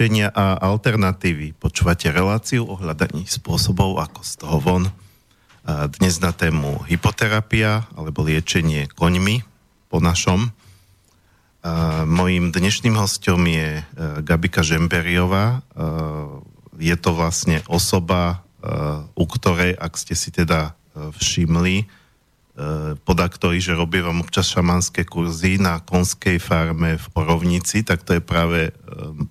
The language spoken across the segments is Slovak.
riešenia a alternatívy. Počúvate reláciu o hľadaní spôsobov, ako z toho von. Dnes na tému hypoterapia alebo liečenie koňmi po našom. Mojím dnešným hostom je e, Gabika Žemberiová. E, je to vlastne osoba, e, u ktorej, ak ste si teda všimli, podaktori, že robí vám občas šamanské kurzy na konskej farme v Orovnici, tak to je práve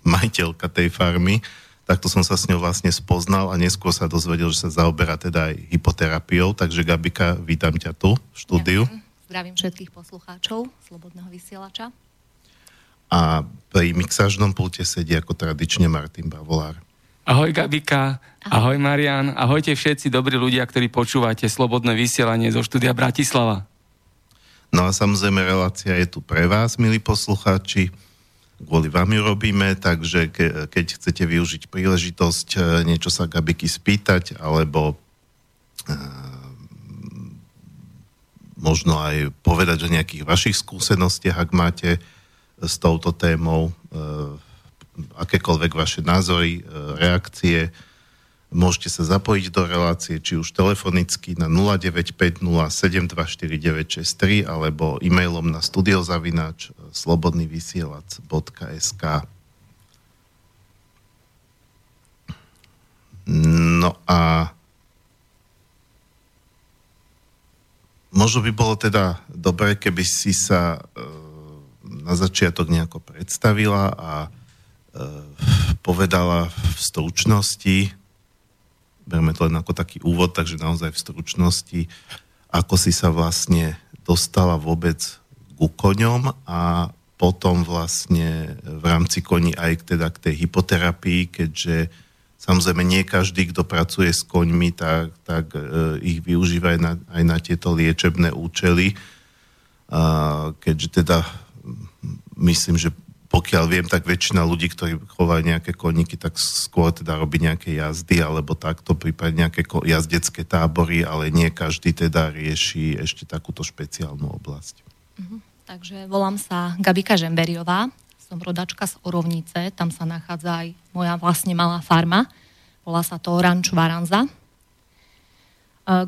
majiteľka tej farmy. Takto som sa s ňou vlastne spoznal a neskôr sa dozvedel, že sa zaoberá teda aj hypoterapiou. Takže Gabika, vítam ťa tu v štúdiu. Zdravím všetkých poslucháčov Slobodného vysielača a pri mixážnom pulte sedí ako tradične Martin Bavolár. Ahoj Gabika, ahoj Marian, ahojte všetci dobrí ľudia, ktorí počúvate Slobodné vysielanie zo štúdia Bratislava. No a samozrejme relácia je tu pre vás, milí poslucháči. Kvôli vám ju robíme, takže ke, keď chcete využiť príležitosť e, niečo sa Gabiky spýtať, alebo e, možno aj povedať o nejakých vašich skúsenostiach, ak máte, s touto témou, eh, akékoľvek vaše názory, eh, reakcie. Môžete sa zapojiť do relácie, či už telefonicky na 0950724963 alebo e-mailom na studiozavinač slobodnyvysielac.sk No a možno by bolo teda dobré, keby si sa uh, na začiatok nejako predstavila a e, povedala v stručnosti, berme to len ako taký úvod, takže naozaj v stručnosti, ako si sa vlastne dostala vôbec ku koňom a potom vlastne v rámci koní aj teda k tej hypoterapii, keďže samozrejme nie každý, kto pracuje s koňmi, tak, tak e, ich využíva aj na, aj na tieto liečebné účely. A, keďže teda myslím, že pokiaľ viem, tak väčšina ľudí, ktorí chovajú nejaké koníky, tak skôr teda robí nejaké jazdy alebo takto, prípadne nejaké jazdecké tábory, ale nie každý teda rieši ešte takúto špeciálnu oblasť. Uh-huh. Takže volám sa Gabika Žemberiová, som rodačka z Orovnice, tam sa nachádza aj moja vlastne malá farma, volá sa to Ranč Varanza. E,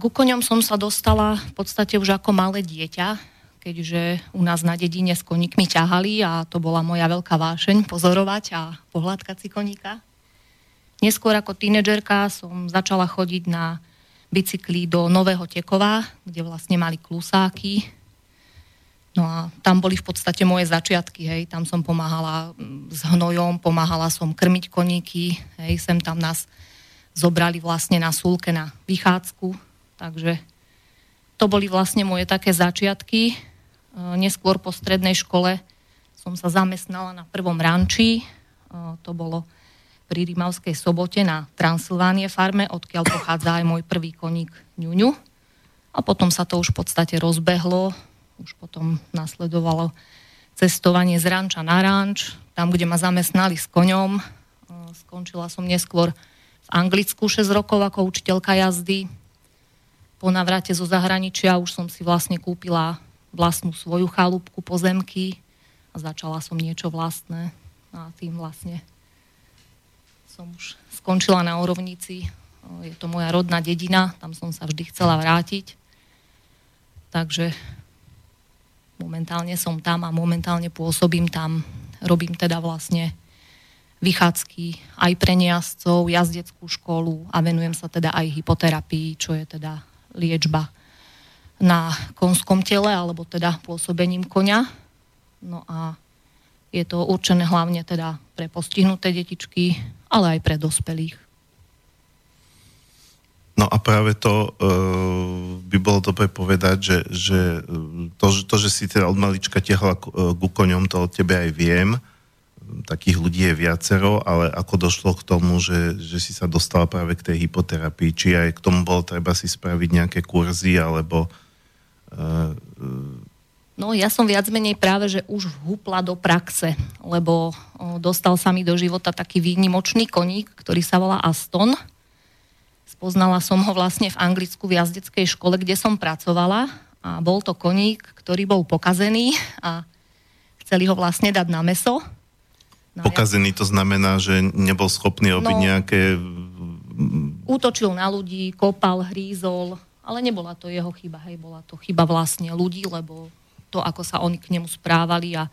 ku koňom som sa dostala v podstate už ako malé dieťa, keďže u nás na dedine s koníkmi ťahali a to bola moja veľká vášeň pozorovať a pohľadkať si koníka. Neskôr ako tínedžerka som začala chodiť na bicykli do Nového Tekova, kde vlastne mali klusáky. No a tam boli v podstate moje začiatky, hej. Tam som pomáhala mm, s hnojom, pomáhala som krmiť koníky, hej. Sem tam nás zobrali vlastne na súlke na vychádzku, takže to boli vlastne moje také začiatky. Eh, neskôr po strednej škole som sa zamestnala na prvom ranči, eh, to bolo pri Rímavskej sobote na Transylvánie farme, odkiaľ pochádza aj môj prvý koník ňuňu. A potom sa to už v podstate rozbehlo, už potom nasledovalo cestovanie z ranča na ranč, tam, kde ma zamestnali s koňom. Eh, skončila som neskôr v Anglicku 6 rokov ako učiteľka jazdy. Po navrate zo zahraničia už som si vlastne kúpila vlastnú svoju chalúbku, pozemky a začala som niečo vlastné a tým vlastne som už skončila na Orovnici. Je to moja rodná dedina, tam som sa vždy chcela vrátiť. Takže momentálne som tam a momentálne pôsobím tam. Robím teda vlastne vychádzky aj pre nejazdcov, jazdeckú školu a venujem sa teda aj hypoterapii, čo je teda liečba na konskom tele, alebo teda pôsobením konia. No a je to určené hlavne teda pre postihnuté detičky, ale aj pre dospelých. No a práve to uh, by bolo dobre povedať, že, že to, to, že si teda od malička tiahla ku koňom, to od tebe aj viem. Takých ľudí je viacero, ale ako došlo k tomu, že, že si sa dostala práve k tej hypoterapii, či aj k tomu bolo treba si spraviť nejaké kurzy, alebo No ja som viac menej práve, že už vhúpla do praxe, lebo dostal sa mi do života taký výnimočný koník, ktorý sa volá Aston. Spoznala som ho vlastne v Anglicku v jazdeckej škole, kde som pracovala a bol to koník, ktorý bol pokazený a chceli ho vlastne dať na meso. No, Pokazený to znamená, že nebol schopný robiť No. nejaké... útočil na ľudí, kopal, hrízol, ale nebola to jeho chyba, hej, bola to chyba vlastne ľudí, lebo to, ako sa oni k nemu správali a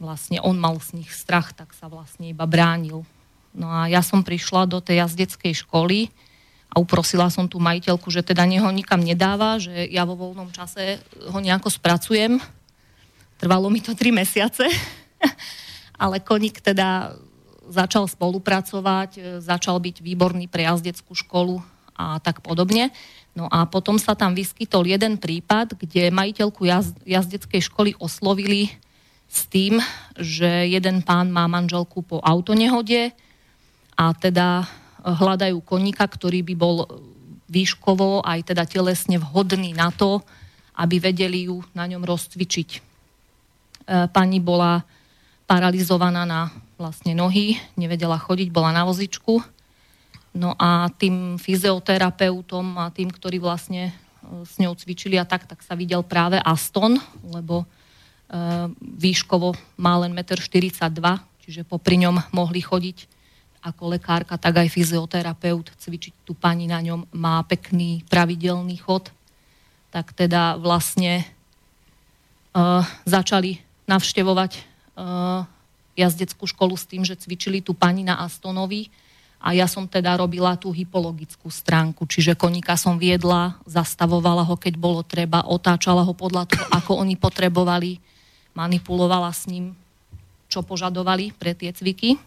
vlastne on mal z nich strach, tak sa vlastne iba bránil. No a ja som prišla do tej jazdeckej školy a uprosila som tú majiteľku, že teda neho nikam nedáva, že ja vo voľnom čase ho nejako spracujem. Trvalo mi to tri mesiace, ale koník teda začal spolupracovať, e, začal byť výborný pre jazdeckú školu a tak podobne. No a potom sa tam vyskytol jeden prípad, kde majiteľku jaz, jazdeckej školy oslovili s tým, že jeden pán má manželku po autonehode a teda hľadajú koníka, ktorý by bol výškovo aj teda telesne vhodný na to, aby vedeli ju na ňom rozcvičiť. E, Pani bola paralizovaná na vlastne nohy, nevedela chodiť, bola na vozičku. No a tým fyzioterapeutom a tým, ktorí vlastne e, s ňou cvičili a tak, tak sa videl práve Aston, lebo e, výškovo má len 1,42 m, čiže popri ňom mohli chodiť ako lekárka, tak aj fyzioterapeut cvičiť tú pani na ňom má pekný pravidelný chod. Tak teda vlastne uh, začali navštevovať uh, jazdeckú školu s tým, že cvičili tú pani na Astonovi a ja som teda robila tú hypologickú stránku, čiže koníka som viedla, zastavovala ho, keď bolo treba, otáčala ho podľa toho, ako oni potrebovali, manipulovala s ním, čo požadovali pre tie cviky.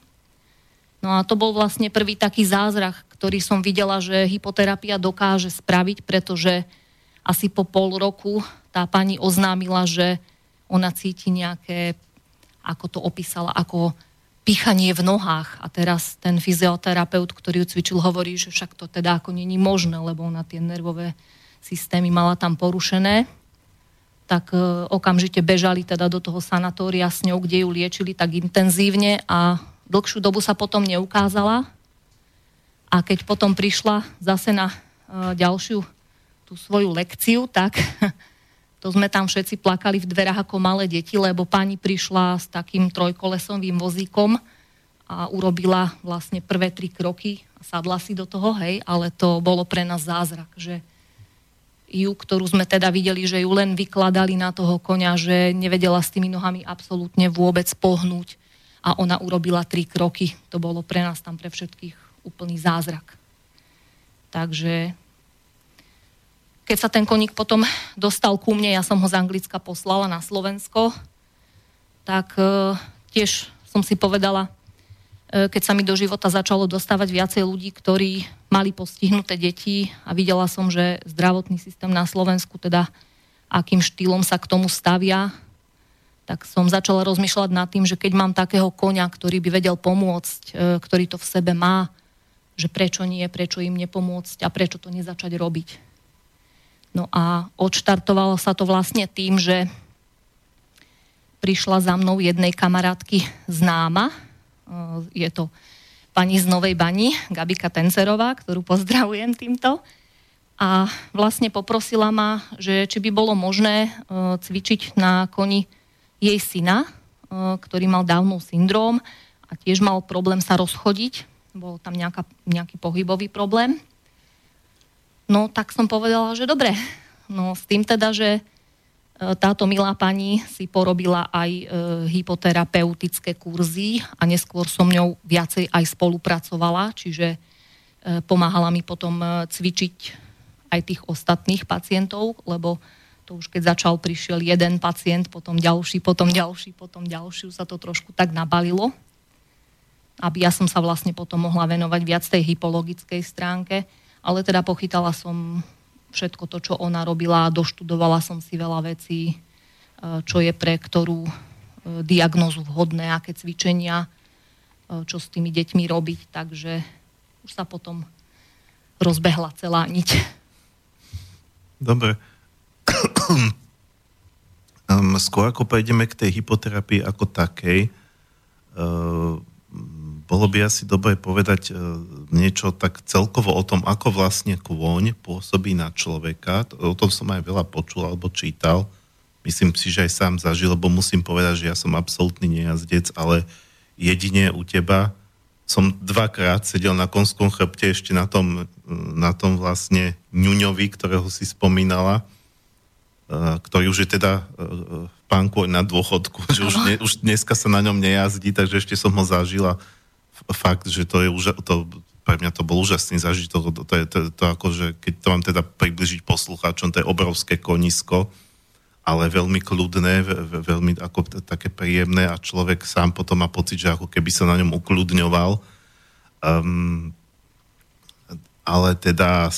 No a to bol vlastne prvý taký zázrak, ktorý som videla, že hypoterapia dokáže spraviť, pretože asi po pol roku tá pani oznámila, že ona cíti nejaké, ako to opísala, ako pichanie v nohách. A teraz ten fyzioterapeut, ktorý ju cvičil, hovorí, že však to teda ako není možné, lebo ona tie nervové systémy mala tam porušené. Tak e, okamžite bežali teda do toho sanatória s ňou, kde ju liečili tak intenzívne a dlhšiu dobu sa potom neukázala. A keď potom prišla zase na uh, ďalšiu tú svoju lekciu, tak to sme tam všetci plakali v dverách ako malé deti, lebo pani prišla s takým trojkolesovým vozíkom a urobila vlastne prvé tri kroky a sadla si do toho, hej, ale to bolo pre nás zázrak, že ju, ktorú sme teda videli, že ju len vykladali na toho konia, že nevedela s tými nohami absolútne vôbec pohnúť a ona urobila tri kroky. To bolo pre nás tam pre všetkých úplný zázrak. Takže keď sa ten koník potom dostal ku mne, ja som ho z Anglicka poslala na Slovensko, tak e, tiež som si povedala, e, keď sa mi do života začalo dostávať viacej ľudí, ktorí mali postihnuté deti a videla som, že zdravotný systém na Slovensku, teda akým štýlom sa k tomu stavia, tak som začala rozmýšľať nad tým, že keď mám takého konia, ktorý by vedel pomôcť, e, ktorý to v sebe má, že prečo nie, prečo im nepomôcť a prečo to nezačať robiť. No a odštartovalo sa to vlastne tým, že prišla za mnou jednej kamarátky známa, je to pani z Novej Bani, Gabika Tencerová, ktorú pozdravujem týmto. A vlastne poprosila ma, že či by bolo možné cvičiť na koni jej syna, ktorý mal Downov syndróm a tiež mal problém sa rozchodiť. Bol tam nejaká, nejaký pohybový problém. No tak som povedala, že dobre. No s tým teda, že e, táto milá pani si porobila aj e, hypoterapeutické kurzy a neskôr som ňou viacej aj spolupracovala, čiže e, pomáhala mi potom e, cvičiť aj tých ostatných pacientov, lebo to už keď začal, prišiel jeden pacient, potom ďalší, potom ďalší, potom ďalší, sa to trošku tak nabalilo, aby ja som sa vlastne potom mohla venovať viac tej hypologickej stránke, ale teda pochytala som všetko to, čo ona robila, doštudovala som si veľa vecí, e, čo je pre ktorú e, diagnózu vhodné, aké cvičenia, e, čo s tými deťmi robiť, takže už sa potom rozbehla celá niť. Dobre. um, skôr ako prejdeme k tej hypoterapii ako takej, uh, bolo by asi dobre povedať uh, niečo tak celkovo o tom, ako vlastne kôň pôsobí na človeka. O tom som aj veľa počul alebo čítal. Myslím si, že aj sám zažil, lebo musím povedať, že ja som absolútny nejazdec, ale jedine u teba. Som dvakrát sedel na konskom chrbte ešte na tom, na tom vlastne ňuňovi, ktorého si spomínala, e, ktorý už je teda e, pánku aj na dôchodku, že už, ne, už dneska sa na ňom nejazdí, takže ešte som ho zažila. Fakt, že to je už, to, pre mňa to bol úžasný zažitok, to, to je to, to ako, že keď to mám teda približiť poslucháčom, to je obrovské konisko, ale veľmi kľudné, veľmi ako také príjemné a človek sám potom má pocit, že ako keby sa na ňom ukľudňoval. Um, ale teda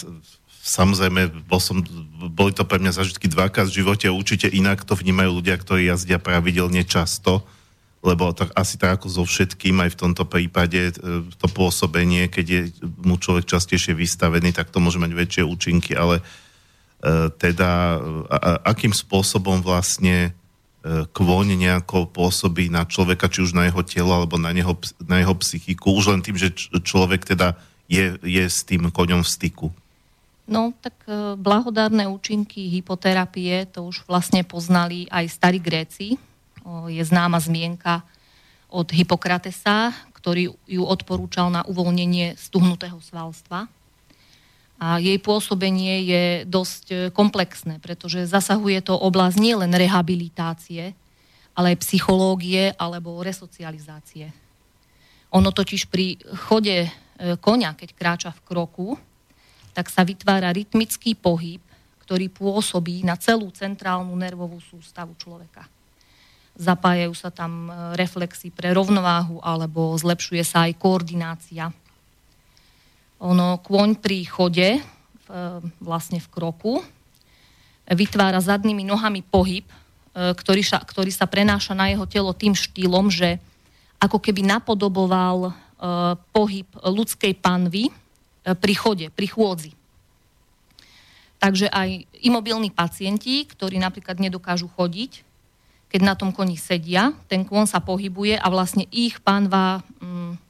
samozrejme, bol som, boli to pre mňa zažitky dvakrát v živote, určite inak to vnímajú ľudia, ktorí jazdia pravidelne často, lebo to asi tak ako so všetkým, aj v tomto prípade e, to pôsobenie, keď je mu človek častejšie vystavený, tak to môže mať väčšie účinky, ale e, teda akým spôsobom vlastne e, kvoň nejako pôsobí na človeka, či už na jeho telo, alebo na, neho, na jeho psychiku, už len tým, že človek teda je, je s tým koňom v styku. No, tak blahodárne účinky hypoterapie, to už vlastne poznali aj starí Gréci. Je známa zmienka od Hippokratesa, ktorý ju odporúčal na uvoľnenie stuhnutého svalstva. A jej pôsobenie je dosť e, komplexné, pretože zasahuje to oblasť nielen rehabilitácie, ale aj psychológie alebo resocializácie. Ono totiž pri chode e, konia, keď kráča v kroku, tak sa vytvára rytmický pohyb, ktorý pôsobí na celú centrálnu nervovú sústavu človeka. Zapájajú sa tam e, reflexy pre rovnováhu alebo zlepšuje sa aj koordinácia. Ono kôň pri chode, e, vlastne v kroku, vytvára zadnými nohami pohyb, e, ktorý sa, ktorý sa prenáša na jeho telo tým štýlom, že ako keby napodoboval pohyb ľudskej panvy, pri chode, pri chôdzi. Takže aj imobilní pacienti, ktorí napríklad nedokážu chodiť, keď na tom koni sedia, ten kôň sa pohybuje a vlastne ich pánva mm,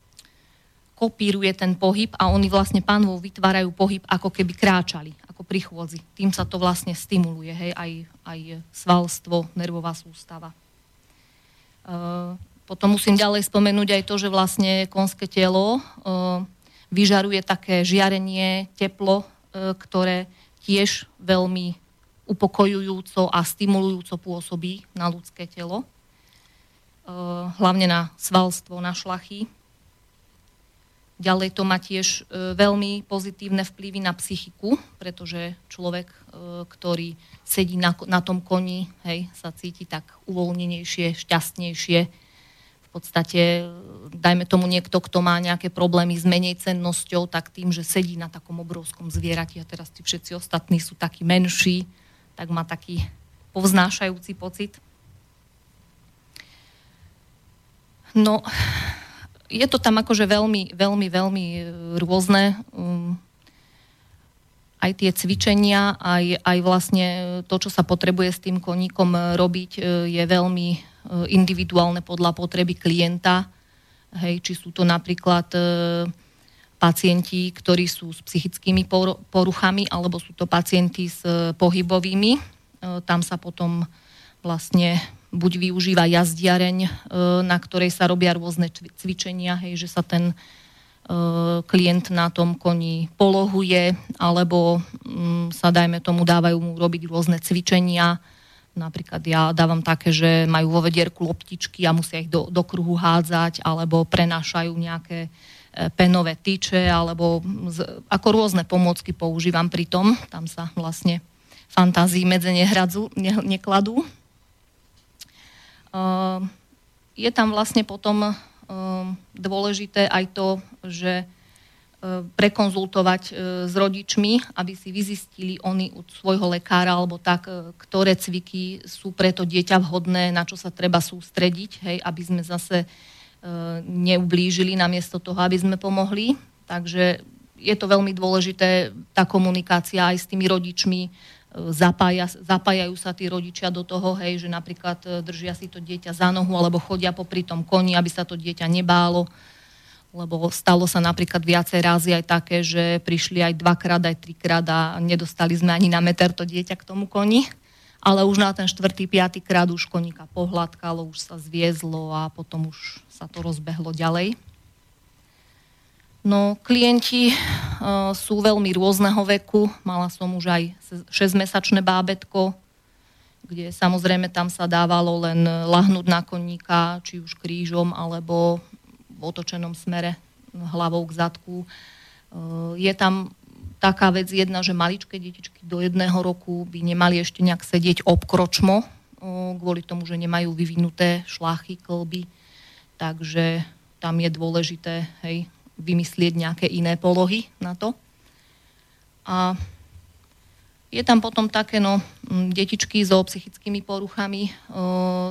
kopíruje ten pohyb a oni vlastne pánvou vytvárajú pohyb, ako keby kráčali, ako pri chôdzi. Tým sa to vlastne stimuluje, hej, aj, aj svalstvo, nervová sústava. E, potom musím ďalej spomenúť aj to, že vlastne konské telo e, vyžaruje také žiarenie, teplo, e, ktoré tiež veľmi upokojujúco a stimulujúco pôsobí na ľudské telo. E, hlavne na svalstvo, na šlachy. Ďalej to má tiež e, veľmi pozitívne vplyvy na psychiku, pretože človek, ktorý sedí na, na tom koni, hej, sa cíti tak uvoľnenejšie, šťastnejšie, podstate, dajme tomu niekto, kto má nejaké problémy s menej cennosťou, tak tým, že sedí na takom obrovskom zvierati a teraz tí všetci ostatní sú takí menší, tak má taký povznášajúci pocit. No, je to tam akože veľmi, veľmi, veľmi rôzne. Um, aj tie cvičenia, aj, aj vlastne to, čo sa potrebuje s tým koníkom robiť, je veľmi individuálne podľa potreby klienta. Hej, či sú to napríklad e, pacienti, ktorí sú s psychickými poruchami, alebo sú to pacienti s e, pohybovými. E, tam sa potom vlastne buď využíva jazdiareň, e, na ktorej sa robia rôzne cvičenia, hej, že sa ten klient na tom koni polohuje, alebo mm, sa, dajme tomu, dávajú mu robiť rôzne cvičenia, Napríklad ja dávam také, že majú vo vedierku loptičky a musia ich do, do kruhu hádzať, alebo prenášajú nejaké e, penové tyče, alebo z, ako rôzne pomôcky používam pri tom. Tam sa vlastne fantázii medze nehradzu, ne, nekladú. Uh, je tam vlastne potom uh, dôležité aj to, že E, prekonzultovať e, s rodičmi, aby si vyzistili oni od svojho lekára alebo tak, e, ktoré cviky sú pre to dieťa vhodné, na čo sa treba sústrediť, hej, aby sme zase neublížili namiesto toho, aby sme pomohli. Takže je to veľmi dôležité, tá komunikácia aj s tými rodičmi, zapája, zapájajú sa tí rodičia do toho, hej, že napríklad držia si to dieťa za nohu alebo chodia popri tom koni, aby sa to dieťa nebálo lebo stalo sa napríklad viacej razy aj také, že prišli aj dvakrát, aj trikrát a nedostali sme ani na meter to dieťa k tomu koni. Ale už na ten štvrtý, piatý krát už koníka pohľadkalo, už sa zviezlo a potom už sa to rozbehlo ďalej. No, klienti uh, sú veľmi rôzneho veku. Mala som už aj 6-mesačné bábetko, kde samozrejme tam sa dávalo len lahnúť na koníka, či už krížom, alebo v otočenom smere hlavou k zadku. Uh, je tam taká vec jedna, že maličké detičky do jedného roku by nemali ešte nejak sedieť obkročmo, kvôli tomu, že nemajú vyvinuté šlachy, klby. Takže tam je dôležité hej, vymyslieť nejaké iné polohy na to. A je tam potom také, no, detičky so psychickými poruchami.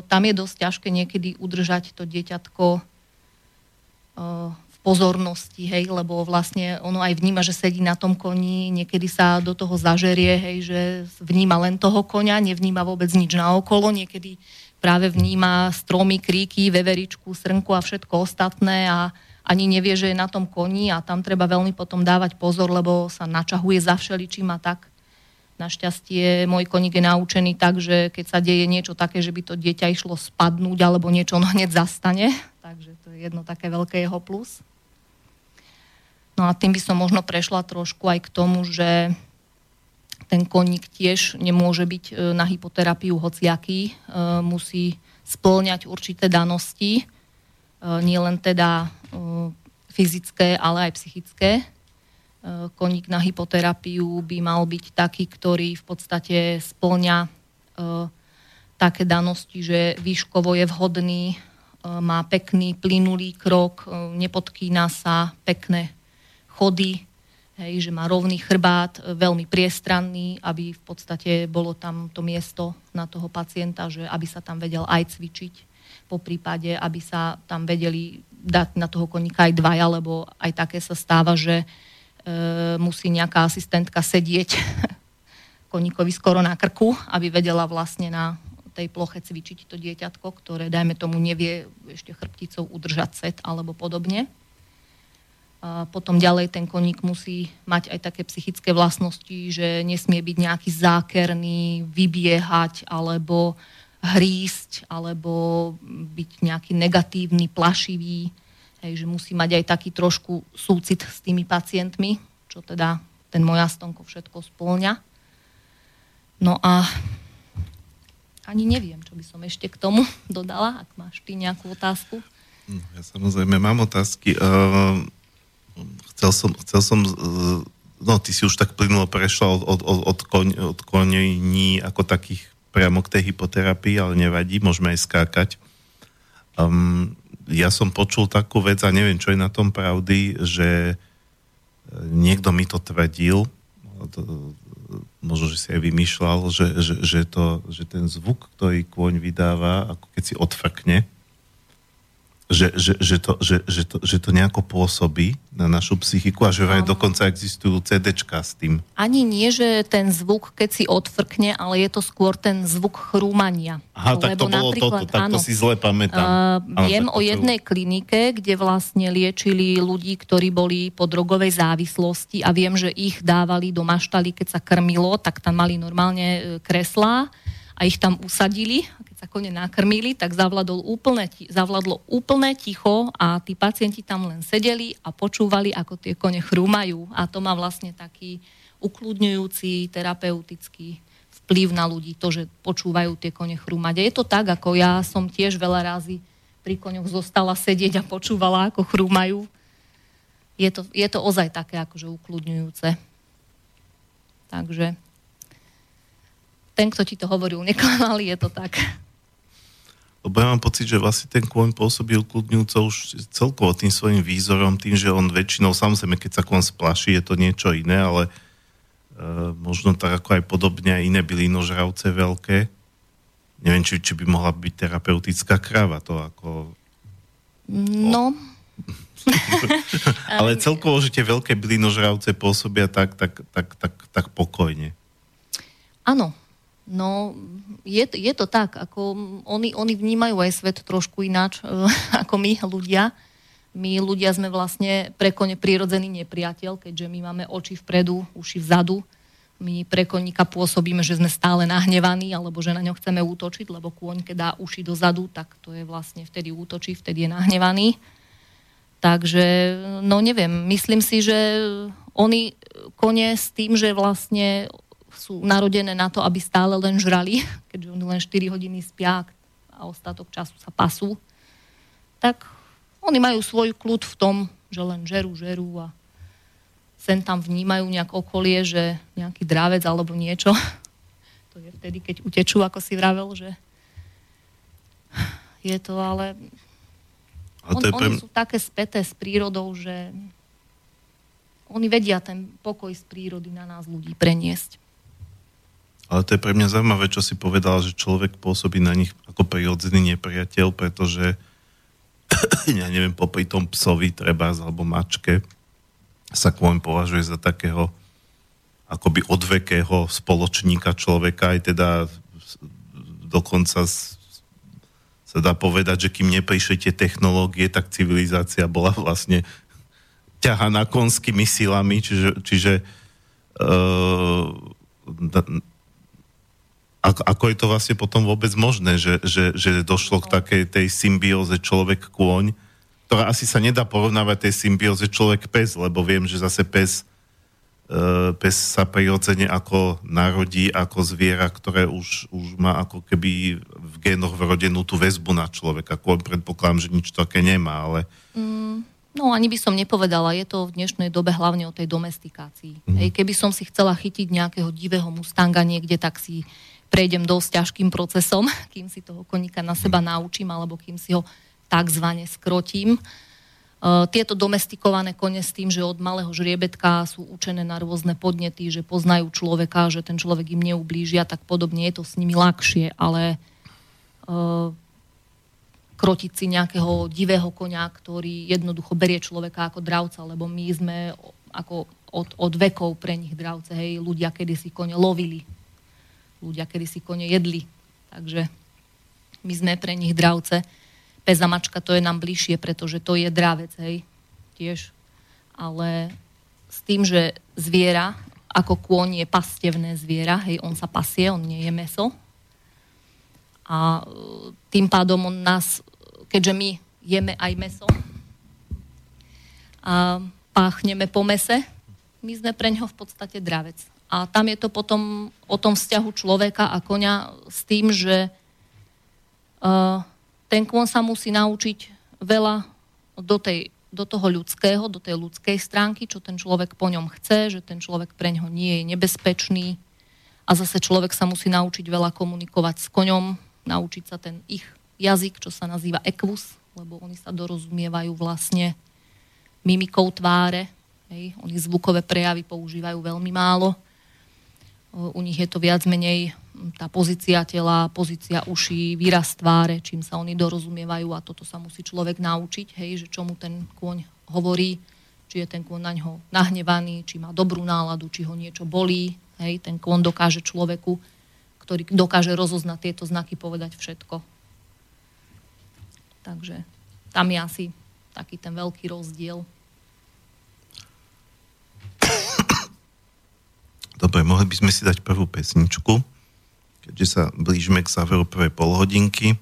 tam je dosť ťažké niekedy udržať to dieťatko pozornosti, hej, lebo vlastne ono aj vníma, že sedí na tom koni, niekedy sa do toho zažerie, hej, že vníma len toho konia, nevníma vôbec nič naokolo, niekedy práve vníma stromy, kríky, veveričku, srnku a všetko ostatné a ani nevie, že je na tom koni a tam treba veľmi potom dávať pozor, lebo sa načahuje za všeličím a tak. Našťastie môj koník je naučený tak, že keď sa deje niečo také, že by to dieťa išlo spadnúť alebo niečo, on hneď zastane. Takže to je jedno také veľké jeho plus. No a tým by som možno prešla trošku aj k tomu, že ten koník tiež nemôže byť e, na hypoterapiu hociaký, e, musí splňať určité danosti, e, nie len teda fyzické, ale aj psychické. Koník na hypoterapiu by mal byť taký, ktorý v podstate splňa také danosti, že výškovo je vhodný, má pekný, plynulý krok, nepodkýna sa, pekné chody, hej, že má rovný chrbát, e, veľmi priestranný, aby v podstate bolo tam to miesto na toho pacienta, že aby sa tam vedel aj cvičiť, po prípade, aby sa tam vedeli dať na toho koníka aj dvaja, lebo aj také sa stáva, že e, musí nejaká asistentka sedieť koníkovi skoro na krku, aby vedela vlastne na tej ploche cvičiť to dieťatko, ktoré, dajme tomu, nevie ešte chrbticou udržať set alebo podobne. Potom ďalej ten koník musí mať aj také psychické vlastnosti, že nesmie byť nejaký zákerný, vybiehať alebo hrísť alebo byť nejaký negatívny, plašivý. Hej, že musí mať aj taký trošku súcit s tými pacientmi, čo teda ten môj astonko všetko spĺňa. No a ani neviem, čo by som ešte k tomu dodala, ak máš ty nejakú otázku. Hm, ja samozrejme mám otázky. Uh chcel som, chcel som no ty si už tak plynulo prešla od, od, od, od, konení ako takých priamo k tej hypoterapii, ale nevadí, môžeme aj skákať. Um, ja som počul takú vec a neviem, čo je na tom pravdy, že e, niekto mi to tvrdil, to, možno, že si aj vymýšľal, že, že, že, to, že ten zvuk, ktorý kôň vydáva, ako keď si odfrkne, že, že, že, to, že, že, to, že to nejako pôsobí na našu psychiku a že aj dokonca existujú CDčka s tým. Ani nie, že ten zvuk, keď si odfrkne, ale je to skôr ten zvuk chrúmania. Aha, tak to bolo toto, tak áno, to si zle pamätám. Uh, áno, viem o jednej čo... klinike, kde vlastne liečili ľudí, ktorí boli po drogovej závislosti a viem, že ich dávali do maštaly, keď sa krmilo, tak tam mali normálne e, kreslá a ich tam usadili sa kone nakrmili, tak zavladol úplne, zavladlo úplne ticho a tí pacienti tam len sedeli a počúvali, ako tie kone chrúmajú. A to má vlastne taký ukludňujúci, terapeutický vplyv na ľudí, to, že počúvajú tie kone chrúmať. A je to tak, ako ja som tiež veľa razy pri koňoch zostala sedieť a počúvala, ako chrúmajú. Je to, je to ozaj také akože ukludňujúce. Takže ten, kto ti to hovoril, neklamal, je to tak. Lebo ja mám pocit, že vlastne ten kôň pôsobí ukludňujúco už celkovo tým svojim výzorom, tým, že on väčšinou, samozrejme, keď sa kôň splaší, je to niečo iné, ale e, možno tak ako aj podobne aj iné bylinožravce veľké. Neviem, či, či by mohla byť terapeutická kráva, to ako... No... ale celkovo, že tie veľké bylinožravce pôsobia tak, tak, tak, tak, tak pokojne. Áno, No, je, je to tak, ako oni, oni vnímajú aj svet trošku ináč, ako my ľudia. My ľudia sme vlastne pre kone prirodzený nepriateľ, keďže my máme oči vpredu, uši vzadu. my pre koníka pôsobíme, že sme stále nahnevaní, alebo že na ňo chceme útočiť, lebo kôň, keď dá uši dozadu, tak to je vlastne vtedy útočí, vtedy je nahnevaný. Takže, no neviem, myslím si, že oni kone s tým, že vlastne sú narodené na to, aby stále len žrali, keďže oni len 4 hodiny spia a ostatok času sa pasú, tak oni majú svoj kľud v tom, že len žerú, žerú a sem tam vnímajú nejak okolie, že nejaký drávec alebo niečo. To je vtedy, keď utečú, ako si vravel, že je to ale... to on, je pre... Oni sú také späté s prírodou, že oni vedia ten pokoj z prírody na nás ľudí preniesť. Ale to je pre mňa zaujímavé, čo si povedal, že človek pôsobí na nich ako prirodzený nepriateľ, pretože ja neviem, popri tom psovi treba alebo mačke, sa kôň považuje za takého akoby odvekého spoločníka človeka, aj teda dokonca sa dá povedať, že kým neprišli tie technológie, tak civilizácia bola vlastne ťahaná konskými silami, čiže, čiže uh, ako, ako je to vlastne potom vôbec možné, že, že, že došlo k takej tej symbióze človek-kôň, ktorá asi sa nedá porovnávať tej symbióze človek-pes, lebo viem, že zase pes, uh, pes sa prirodzene ako narodí ako zviera, ktoré už, už má ako keby v génoch vrodenú tú väzbu na človeka. Kôň predpokladám, že nič také nemá, ale... Mm, no ani by som nepovedala, je to v dnešnej dobe hlavne o tej domestikácii. Mm. Hej, keby som si chcela chytiť nejakého divého mustanga niekde, tak si prejdem dosť ťažkým procesom, kým si toho koníka na seba naučím, alebo kým si ho takzvané skrotím. E, tieto domestikované kone s tým, že od malého žriebetka sú učené na rôzne podnety, že poznajú človeka, že ten človek im neublížia, tak podobne. Je to s nimi ľahšie, ale uh, krotiť si nejakého divého konia, ktorý jednoducho berie človeka ako dravca, lebo my sme ako od, od vekov pre nich dravce, hej, ľudia kedy si kone lovili, ľudia kedy si kone jedli, takže my sme pre nich dravce peza mačka to je nám bližšie, pretože to je dravec, hej, tiež. Ale s tým, že zviera, ako kôň je pastevné zviera, hej, on sa pasie, on nie je meso. A e, tým pádom on nás, keďže my jeme aj meso a páchneme po mese, my sme pre ňoho v podstate dravec. A tam je to potom o tom vzťahu človeka a konia s tým, že uh, ten kôň sa musí naučiť veľa do, tej, do toho ľudského, do tej ľudskej stránky, čo ten človek po ňom chce, že ten človek pre ňo nie je nebezpečný. A zase človek sa musí naučiť veľa komunikovať s koňom, naučiť sa ten ich jazyk, čo sa nazýva ekvus, lebo oni sa dorozumievajú vlastne mimikou tváre. Hej. Oni zvukové prejavy používajú veľmi málo. U nich je to viac menej tá pozícia tela, pozícia uší, výraz tváre, čím sa oni dorozumievajú a toto sa musí človek naučiť, hej, že čo mu ten kôň hovorí, či je ten kôň na ňo nahnevaný, či má dobrú náladu, či ho niečo bolí. Hej, ten kôň dokáže človeku, ktorý dokáže rozoznať tieto znaky, povedať všetko. Takže tam je asi taký ten veľký rozdiel. Dobre, mohli by sme si dať prvú pesničku keďže sa blížime k záveru prvej polhodinky.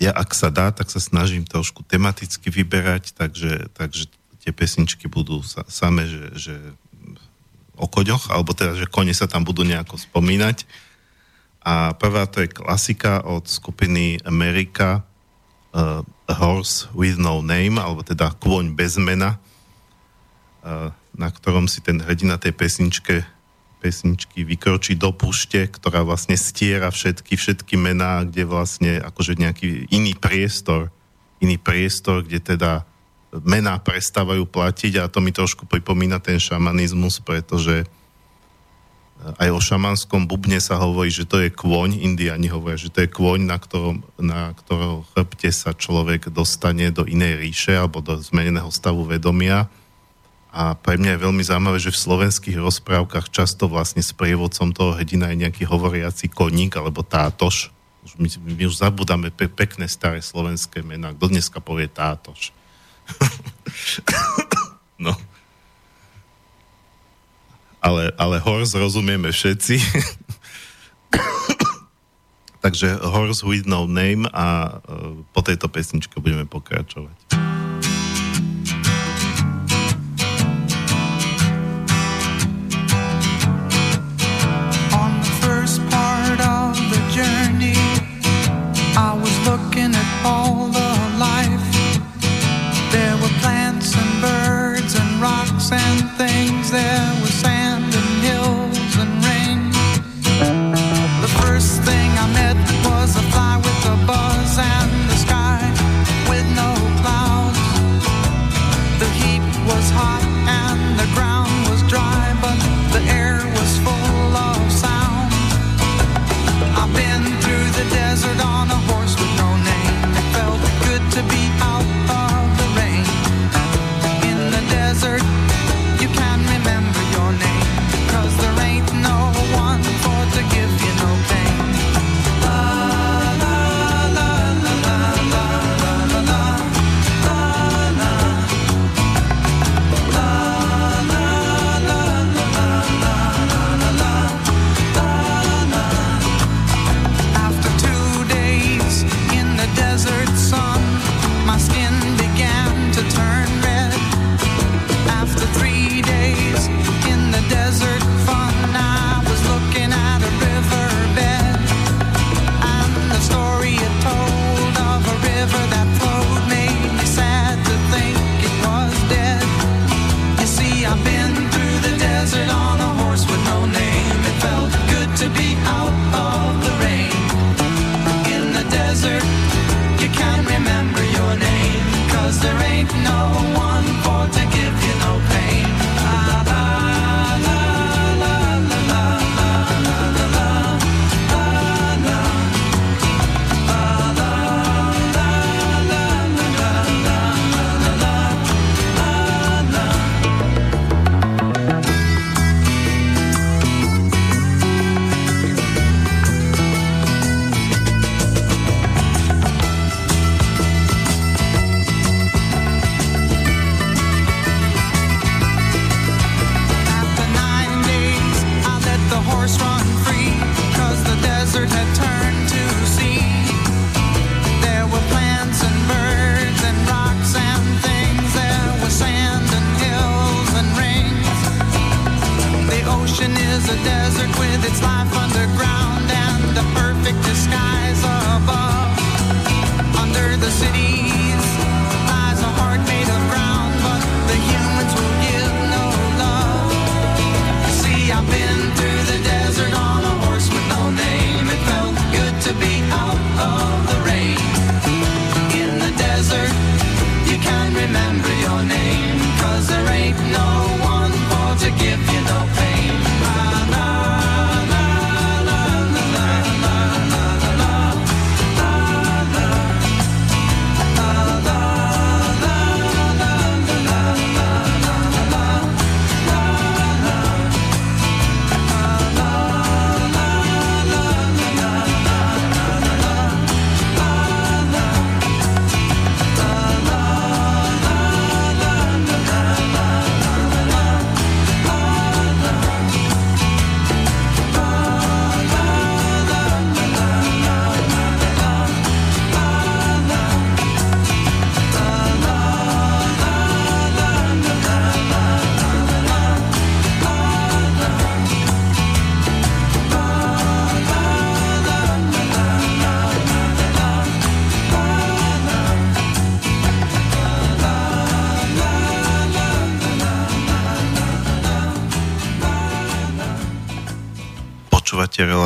Ja, ak sa dá, tak sa snažím trošku tematicky vyberať, takže, takže tie pesničky budú sa, same, že, že o koňoch, alebo teda, že kone sa tam budú nejako spomínať. A prvá to je klasika od skupiny America uh, Horse with No Name, alebo teda Kôň bez mena, na ktorom si ten hrdina tej pesničke pesničky Vykročí do púšte, ktorá vlastne stiera všetky, všetky mená, kde vlastne akože nejaký iný priestor, iný priestor, kde teda mená prestávajú platiť a to mi trošku pripomína ten šamanizmus, pretože aj o šamanskom bubne sa hovorí, že to je kôň, indiani hovoria, že to je kôň, na, ktorom, na ktorého chrbte sa človek dostane do inej ríše alebo do zmeneného stavu vedomia a pre mňa je veľmi zaujímavé, že v slovenských rozprávkach často vlastne s prievodcom toho hedina je nejaký hovoriaci koník alebo tátoš. My, my už zabudáme pe- pekné staré slovenské mená. Kto dneska povie tátoš? no. ale, ale horse rozumieme všetci. Takže Horse with no name a uh, po tejto pesničke budeme pokračovať.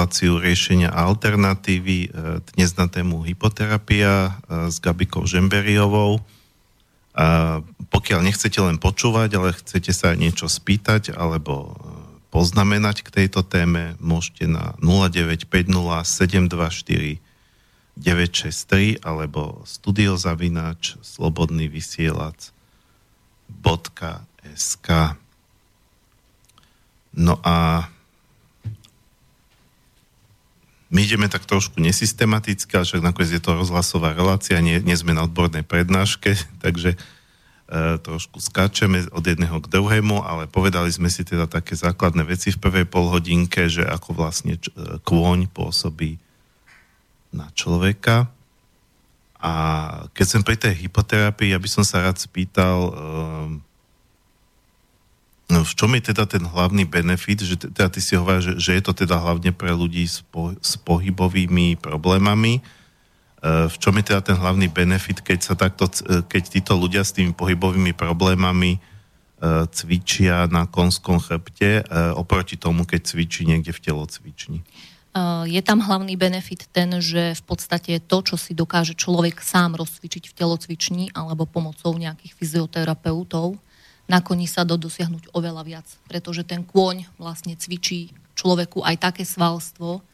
Reláciu riešenia alternatívy e, dnes na tému hypoterapia e, s Gabikou Žemberiovou. A pokiaľ nechcete len počúvať, ale chcete sa niečo spýtať alebo e, poznamenať k tejto téme, môžete na 0950 724 963 alebo studiozavináč slobodný vysielač No a my ideme tak trošku nesystematicky, ale však nakoniec je to rozhlasová relácia, nie, nie sme na odbornej prednáške, takže trošku skáčeme od jedného k druhému, ale povedali sme si teda také základné veci v prvej polhodinke, že ako vlastne č- kôň pôsobí na človeka. A keď som pri tej hypoterapii, ja by som sa rád spýtal, um, v čom je teda ten hlavný benefit, že teda ty si hovoríš, že, že je to teda hlavne pre ľudí s, po, s pohybovými problémami, E, v čom je teda ten hlavný benefit, keď sa takto, e, keď títo ľudia s tými pohybovými problémami e, cvičia na konskom chrbte oproti tomu, keď cvičí niekde v telocvični? Je tam hlavný benefit ten, že v podstate to, čo si dokáže človek sám rozcvičiť v telocvični alebo pomocou nejakých fyzioterapeutov, na koni sa do dosiahnuť oveľa viac, pretože ten kôň vlastne cvičí človeku aj také svalstvo,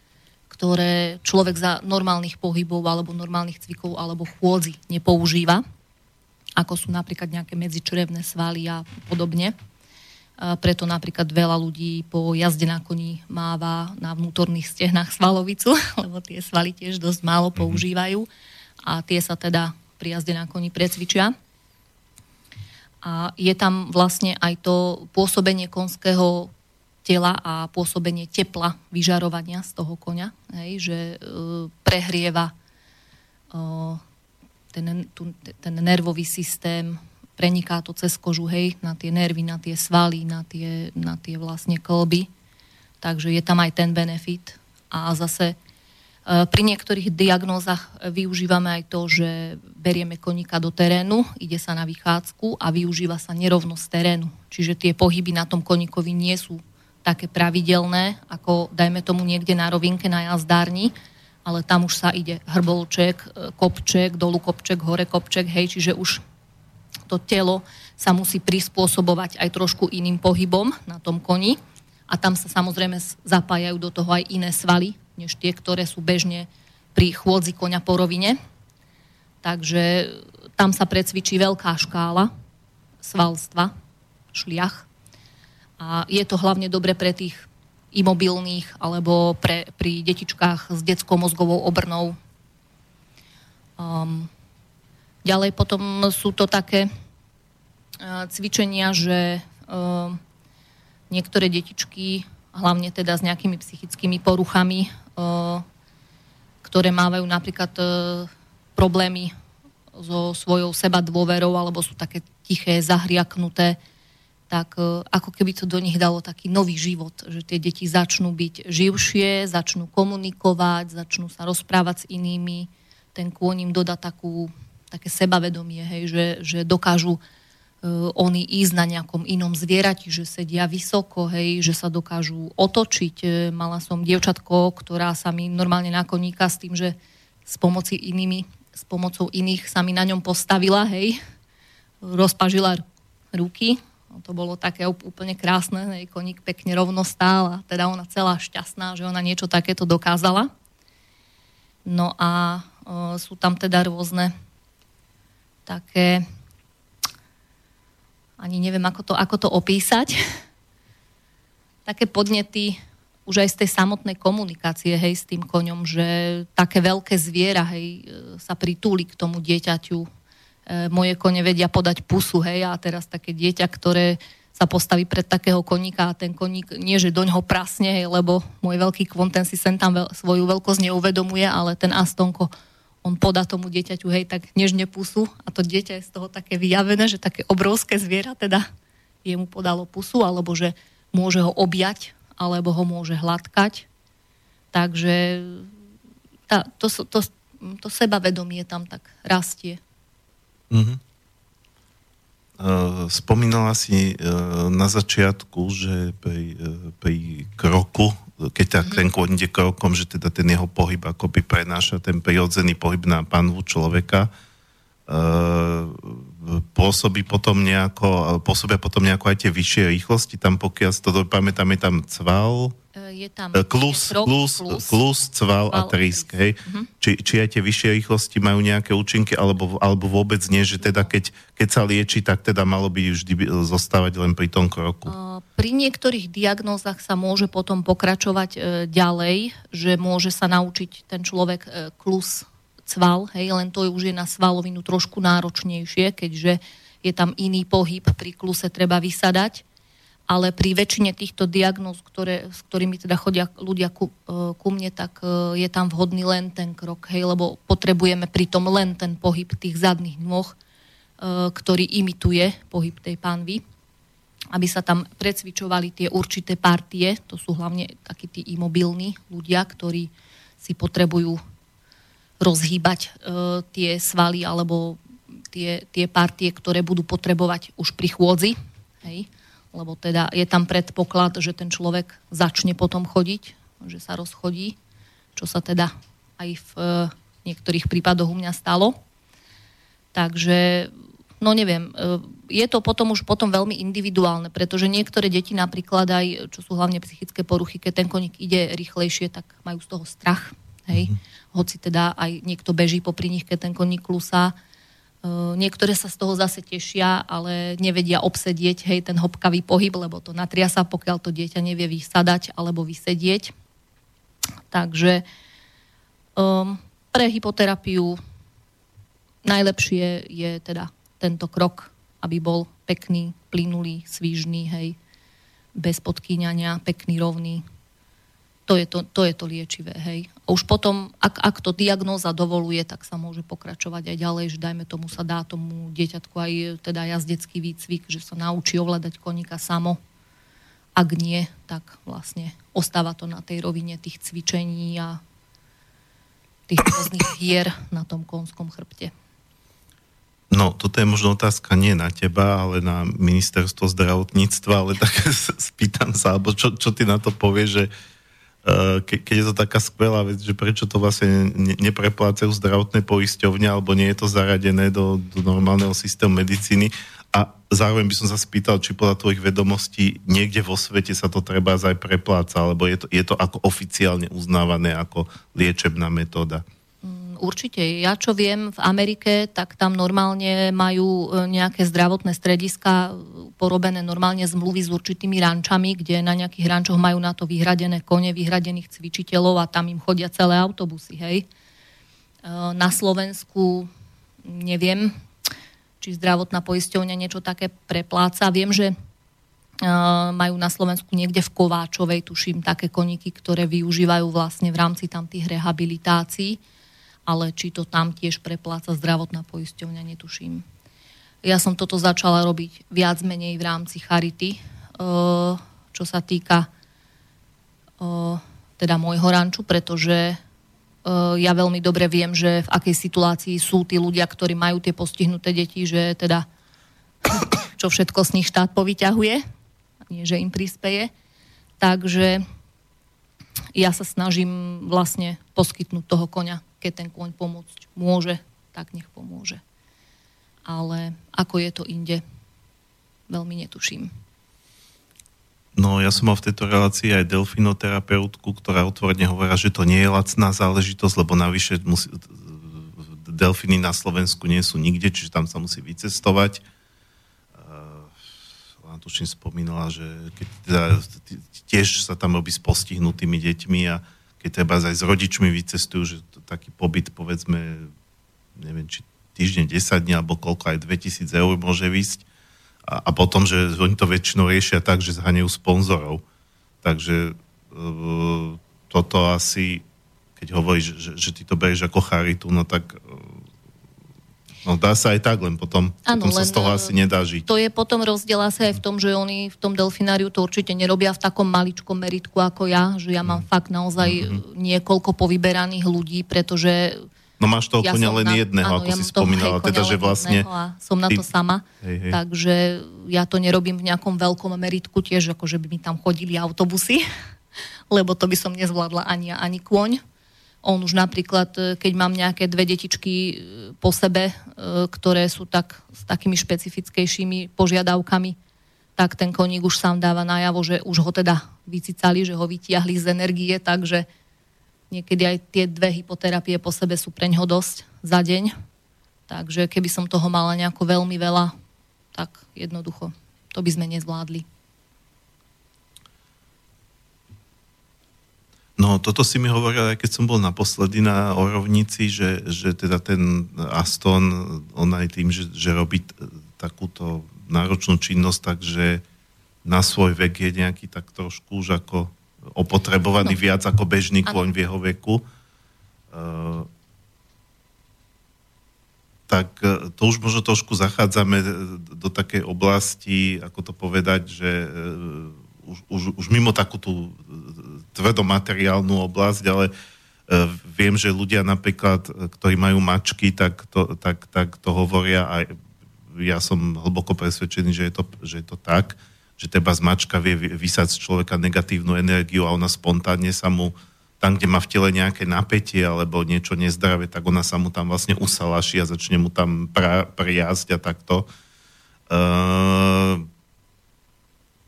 ktoré človek za normálnych pohybov alebo normálnych cvikov alebo chôdzi nepoužíva, ako sú napríklad nejaké medzičrevné svaly a podobne. Preto napríklad veľa ľudí po jazde na koni máva na vnútorných stehnách svalovicu, lebo tie svaly tiež dosť málo mhm. používajú a tie sa teda pri jazde na koni precvičia. A je tam vlastne aj to pôsobenie konského tela a pôsobenie tepla, vyžarovania z toho konia, hej, že e, prehrieva e, ten, tu, ten nervový systém, preniká to cez kožu, hej, na tie nervy, na tie svaly, na tie, na tie vlastne kolby. Takže je tam aj ten benefit. A zase pri niektorých diagnózach využívame aj to, že berieme koníka do terénu, ide sa na vychádzku a využíva sa nerovnosť terénu. Čiže tie pohyby na tom koníkovi nie sú také pravidelné, ako dajme tomu niekde na rovinke na jazdárni, ale tam už sa ide hrbolček, e, kopček, dolu kopček, hore kopček, hej, čiže už to telo sa musí prispôsobovať aj trošku iným pohybom na tom koni a tam sa samozrejme zapájajú do toho aj iné svaly, než tie, ktoré sú bežne pri chôdzi konia po rovine. Takže tam sa precvičí veľká škála svalstva, šliach, a je to hlavne dobre pre tých imobilných alebo pre, pri detičkách s detskou mozgovou obrnou. Um, ďalej potom sú to také uh, cvičenia, že uh, niektoré detičky, hlavne teda s nejakými psychickými poruchami, ktoré mávajú napríklad uh, problémy so svojou seba dôverou alebo sú také tiché, zahriaknuté, tak e, ako keby to do nich dalo taký nový život, že tie deti začnú byť živšie, začnú komunikovať, začnú sa rozprávať s inými, ten kôň im dodá takú, také sebavedomie, hej, že, že dokážu uh, oni ísť na nejakom inom zvierati, že sedia vysoko, hej, že sa dokážu otočiť. E, mala som dievčatko, ktorá sa mi normálne na koníka s tým, že s pomoci inými, s pomocou iných sa mi na ňom postavila, hej, rozpažila ruky to bolo také úplne krásne, hej, koník pekne rovno stál a teda ona celá šťastná, že ona niečo takéto dokázala. No a o, sú tam teda rôzne také, ani neviem, ako to, ako to opísať, také podnety už aj z tej samotnej komunikácie, hej, s tým koňom, že také veľké zviera, hej, sa pritúli k tomu dieťaťu, E, moje kone vedia podať pusu, hej, a teraz také dieťa, ktoré sa postaví pred takého koníka a ten koník nie, že doň prasne, hej, lebo môj veľký kvon, ten si sem tam veľ, svoju veľkosť neuvedomuje, ale ten Astonko, on podá tomu dieťaťu, hej, tak nežne pusu a to dieťa je z toho také vyjavené, že také obrovské zviera teda jemu podalo pusu, alebo že môže ho objať, alebo ho môže hladkať. Takže tá, to, to, to sebavedomie tam tak rastie. Uh-huh. Spomínala si uh, na začiatku, že pri, uh, pri kroku, keď uh-huh. ten kôň ide krokom, že teda ten jeho pohyb akoby prenáša ten prirodzený pohyb na panvu človeka, pôsobí potom nejako, pôsobia potom nejako aj tie vyššie rýchlosti, tam pokiaľ si to pamätám, je tam cval, je tam e, klus, krok, klus, klus, klus, cval a trísk, hej? Uh-huh. Či, či aj tie vyššie rýchlosti majú nejaké účinky, alebo, alebo vôbec nie, že teda keď, keď sa lieči, tak teda malo by vždy zostávať len pri tom kroku? Uh, pri niektorých diagnózach sa môže potom pokračovať uh, ďalej, že môže sa naučiť ten človek uh, klus, cval, hej, len to už je na svalovinu trošku náročnejšie, keďže je tam iný pohyb, pri kluse treba vysadať, ale pri väčšine týchto diagnóz, ktoré, s ktorými teda chodia ľudia ku, e, ku mne, tak e, je tam vhodný len ten krok, hej, lebo potrebujeme pritom len ten pohyb tých zadných nôh, e, ktorý imituje pohyb tej pánvy aby sa tam precvičovali tie určité partie, to sú hlavne takí tí imobilní ľudia, ktorí si potrebujú rozhýbať e, tie svaly alebo tie, tie partie, ktoré budú potrebovať už pri chôdzi. Hej? Lebo teda je tam predpoklad, že ten človek začne potom chodiť, že sa rozchodí, čo sa teda aj v e, niektorých prípadoch u mňa stalo. Takže no neviem, e, je to potom už potom veľmi individuálne, pretože niektoré deti napríklad aj, čo sú hlavne psychické poruchy, keď ten koník ide rýchlejšie, tak majú z toho strach. Hej? Mm-hmm. Hoci teda aj niekto beží popri nich, keď ten koník klusá. Uh, niektoré sa z toho zase tešia, ale nevedia obsedieť hej, ten hopkavý pohyb, lebo to natria sa, pokiaľ to dieťa nevie vysadať alebo vysedieť. Takže um, pre hypoterapiu najlepšie je teda tento krok, aby bol pekný, plynulý, svížný, hej, bez podkýňania, pekný, rovný. To je to, to je to liečivé, hej. A už potom, ak, ak to diagnóza dovoluje, tak sa môže pokračovať aj ďalej, že dajme tomu sa dá tomu dieťatku aj teda jazdecký výcvik, že sa naučí ovládať koníka samo. Ak nie, tak vlastne ostáva to na tej rovine tých cvičení a tých rôznych hier na tom konskom chrbte. No, toto je možno otázka nie na teba, ale na ministerstvo zdravotníctva, ale tak spýtam sa, alebo čo, čo ty na to povieš, že uh, ke, keď je to taká skvelá vec, že prečo to vlastne ne, nepreplácajú zdravotné poisťovne, alebo nie je to zaradené do, do normálneho systému medicíny. A zároveň by som sa spýtal, či podľa tvojich vedomostí niekde vo svete sa to treba aj prepláca, alebo je to, je to ako oficiálne uznávané ako liečebná metóda určite. Ja čo viem, v Amerike, tak tam normálne majú e, nejaké zdravotné strediska porobené normálne zmluvy s určitými rančami, kde na nejakých rančoch majú na to vyhradené kone, vyhradených cvičiteľov a tam im chodia celé autobusy, hej. E, na Slovensku neviem, či zdravotná poisťovňa niečo také prepláca. Viem, že e, majú na Slovensku niekde v Kováčovej, tuším, také koníky, ktoré využívajú vlastne v rámci tam tých rehabilitácií ale či to tam tiež prepláca zdravotná poisťovňa, netuším. Ja som toto začala robiť viac menej v rámci Charity, eh, čo sa týka eh, teda môjho ranču, pretože eh, ja veľmi dobre viem, že v akej situácii sú tí ľudia, ktorí majú tie postihnuté deti, že teda čo všetko z nich štát povyťahuje, nie že im prispeje. Takže ja sa snažím vlastne poskytnúť toho koňa keď ten kôň pomôcť môže, tak nech pomôže. Ale ako je to inde, veľmi netuším. No, ja som mal v tejto relácii aj delfinoterapeutku, ktorá otvorene hovorila, že to nie je lacná záležitosť, lebo navyše musí, delfiny na Slovensku nie sú nikde, čiže tam sa musí vycestovať. Ona tuším spomínala, že keď teda, tiež sa tam robí s postihnutými deťmi a keď treba aj s rodičmi vycestujú, že to, taký pobyt, povedzme, neviem, či týždeň, 10 dní, alebo koľko aj 2000 eur môže vysť. A, a potom, že oni to väčšinou riešia tak, že zhanejú sponzorov. Takže e, toto asi, keď hovoríš, že, že ty to berieš ako charitu, no tak No dá sa aj tak, len potom, ano, potom sa z toho e, asi nedá žiť. To je potom rozdiel asi aj v tom, že oni v tom delfináriu to určite nerobia v takom maličkom meritku ako ja, že ja mám mm. fakt naozaj mm-hmm. niekoľko povyberaných ľudí, pretože No máš toho ja konia len na, jedného, áno, ako ja si spomínala, teda, že vlastne... A som na to sama, hej, hej. takže ja to nerobím v nejakom veľkom meritku tiež, ako že by mi tam chodili autobusy, lebo to by som nezvládla ani ani kôň. On už napríklad, e, keď mám nejaké dve detičky e, po sebe, e, ktoré sú tak, s takými špecifickejšími požiadavkami, tak ten koník už sám dáva najavo, že už ho teda vycicali, že ho vytiahli z energie, takže niekedy aj tie dve hypoterapie po sebe sú preňho dosť za deň. Takže keby som toho mala nejako veľmi veľa, tak jednoducho to by sme nezvládli. No toto si mi hovoril, aj keď som bol naposledy na Orovnici, že, že teda ten Aston, on aj tým, že, že robí takúto náročnú činnosť, takže na svoj vek je nejaký tak trošku už ako opotrebovaný no. viac ako bežný kôň v jeho veku. Uh, tak e, to už možno trošku zachádzame do takej oblasti, ako to povedať, že uh, už, už, už mimo takú tú tvrdomateriálnu oblasť, ale uh, viem, že ľudia napríklad, ktorí majú mačky, tak to, tak, tak to hovoria a ja som hlboko presvedčený, že je to, že je to tak, že teba zmačka vie vysať z človeka negatívnu energiu a ona spontánne sa mu tam, kde má v tele nejaké napätie alebo niečo nezdravé, tak ona sa mu tam vlastne usalaší a začne mu tam pra, priazť a takto. Uh,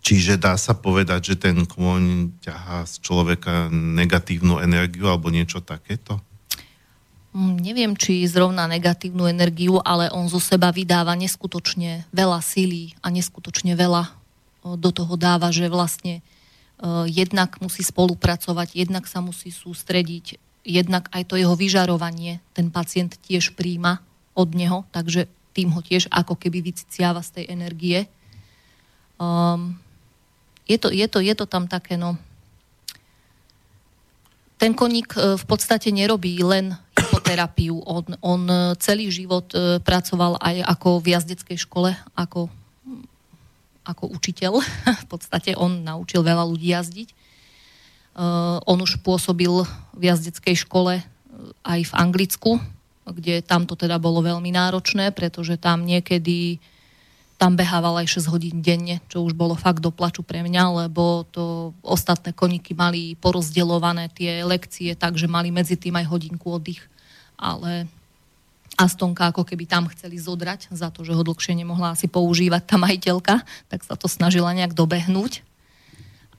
čiže dá sa povedať, že ten kôň ťahá z človeka negatívnu energiu alebo niečo takéto? Mm, neviem, či zrovna negatívnu energiu, ale on zo seba vydáva neskutočne veľa síly a neskutočne veľa do toho dáva, že vlastne jednak musí spolupracovať, jednak sa musí sústrediť, jednak aj to jeho vyžarovanie ten pacient tiež príjma od neho, takže tým ho tiež ako keby vyciciava z tej energie. Um, je, to, je, to, je to tam také, no... Ten koník e, v podstate nerobí len hypoterapiu. On, on celý život e, pracoval aj ako v jazdeckej škole, ako ako učiteľ. V podstate on naučil veľa ľudí jazdiť. On už pôsobil v jazdeckej škole aj v Anglicku, kde tam to teda bolo veľmi náročné, pretože tam niekedy tam behával aj 6 hodín denne, čo už bolo fakt do plaču pre mňa, lebo to ostatné koníky mali porozdeľované tie lekcie, takže mali medzi tým aj hodinku oddych. Ale Astonka ako keby tam chceli zodrať za to, že ho dlhšie nemohla asi používať tá majiteľka, tak sa to snažila nejak dobehnúť.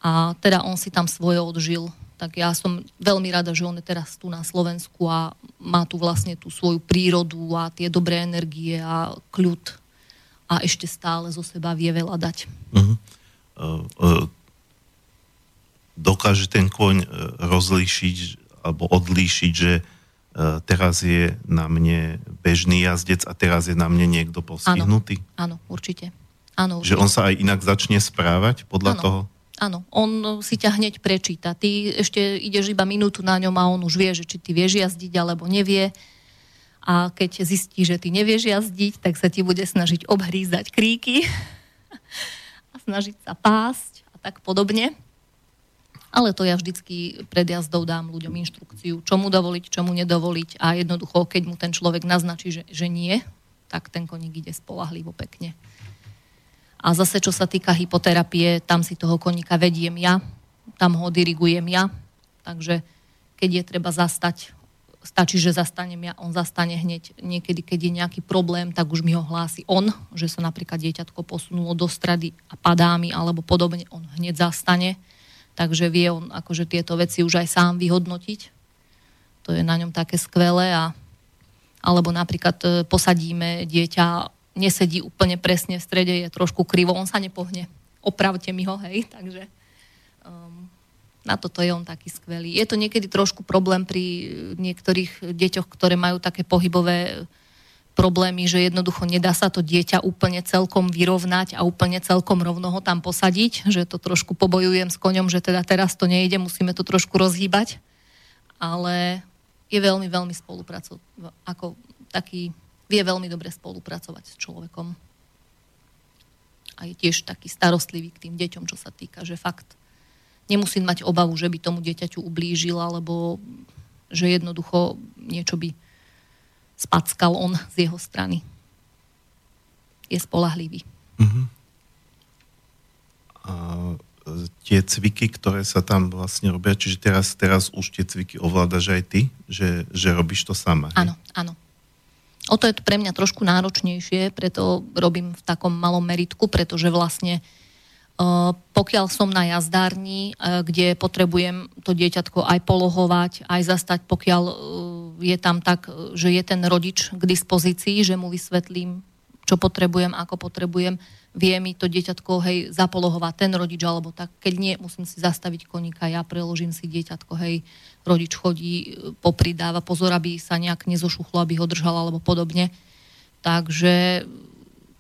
A teda on si tam svoje odžil. Tak ja som veľmi rada, že on je teraz tu na Slovensku a má tu vlastne tú svoju prírodu a tie dobré energie a kľud a ešte stále zo seba vie veľa dať. Uh-huh. Uh, uh, dokáže ten kôň uh, rozlíšiť alebo odlíšiť, že teraz je na mne bežný jazdec a teraz je na mne niekto postihnutý? Áno, áno určite. Áno, určite. Že on sa aj inak začne správať podľa áno. toho? Áno, on si ťa hneď prečíta. Ty ešte ideš iba minútu na ňom a on už vie, že či ty vieš jazdiť alebo nevie. A keď zistí, že ty nevieš jazdiť, tak sa ti bude snažiť obhrízať kríky a snažiť sa pásť a tak podobne. Ale to ja vždycky pred jazdou dám ľuďom inštrukciu, čomu dovoliť, čomu nedovoliť. A jednoducho, keď mu ten človek naznačí, že, že nie, tak ten koník ide spolahlivo pekne. A zase, čo sa týka hypoterapie, tam si toho koníka vediem ja, tam ho dirigujem ja, takže keď je treba zastať, stačí, že zastanem ja, on zastane hneď. Niekedy, keď je nejaký problém, tak už mi ho hlási on, že sa napríklad dieťatko posunulo do strady a padá mi, alebo podobne, on hneď zastane takže vie on akože tieto veci už aj sám vyhodnotiť. To je na ňom také skvelé. A, alebo napríklad e, posadíme dieťa, nesedí úplne presne v strede, je trošku krivo, on sa nepohne. Opravte mi ho, hej, takže um, na toto je on taký skvelý. Je to niekedy trošku problém pri niektorých deťoch, ktoré majú také pohybové problémy, že jednoducho nedá sa to dieťa úplne celkom vyrovnať a úplne celkom rovno ho tam posadiť, že to trošku pobojujem s koňom, že teda teraz to nejde, musíme to trošku rozhýbať, ale je veľmi, veľmi spolupracovať, ako taký, vie veľmi dobre spolupracovať s človekom. A je tiež taký starostlivý k tým deťom, čo sa týka, že fakt nemusím mať obavu, že by tomu dieťaťu ublížil, alebo že jednoducho niečo by spackal on z jeho strany. Je spolahlivý. Uh-huh. A e, tie cviky, ktoré sa tam vlastne robia, čiže teraz, teraz už tie cviky ovládaš aj ty, že, že robíš to sama. Áno, áno. O to je to pre mňa trošku náročnejšie, preto robím v takom malom meritku, pretože vlastne uh, pokiaľ som na jazdárni, kde potrebujem to dieťatko aj polohovať, aj zastať, pokiaľ je tam tak, že je ten rodič k dispozícii, že mu vysvetlím, čo potrebujem, ako potrebujem, vie mi to dieťatko, hej, zapolohovať ten rodič, alebo tak, keď nie, musím si zastaviť koníka, ja preložím si dieťatko, hej, rodič chodí, popridáva pozor, aby sa nejak nezošuchlo, aby ho držal, alebo podobne. Takže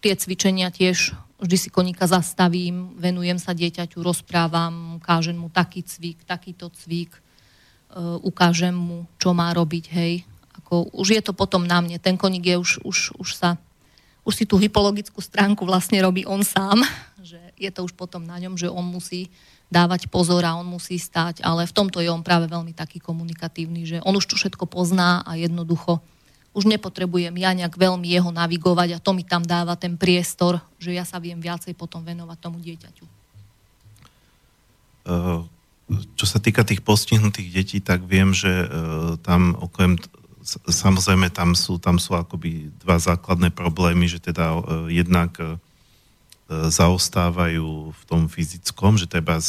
tie cvičenia tiež vždy si koníka zastavím, venujem sa dieťaťu, rozprávam, ukážem mu taký cvik, takýto cvik, uh, ukážem mu, čo má robiť, hej. Ako, už je to potom na mne. Ten koník je už, už, už sa, už si tú hypologickú stránku vlastne robí on sám, že je to už potom na ňom, že on musí dávať pozor a on musí stať, ale v tomto je on práve veľmi taký komunikatívny, že on už to všetko pozná a jednoducho už nepotrebujem ja nejak veľmi jeho navigovať a to mi tam dáva ten priestor, že ja sa viem viacej potom venovať tomu dieťaťu. Čo sa týka tých postihnutých detí, tak viem, že uh, tam okrem samozrejme tam sú, tam sú akoby dva základné problémy, že teda uh, jednak zaostávajú v tom fyzickom, že treba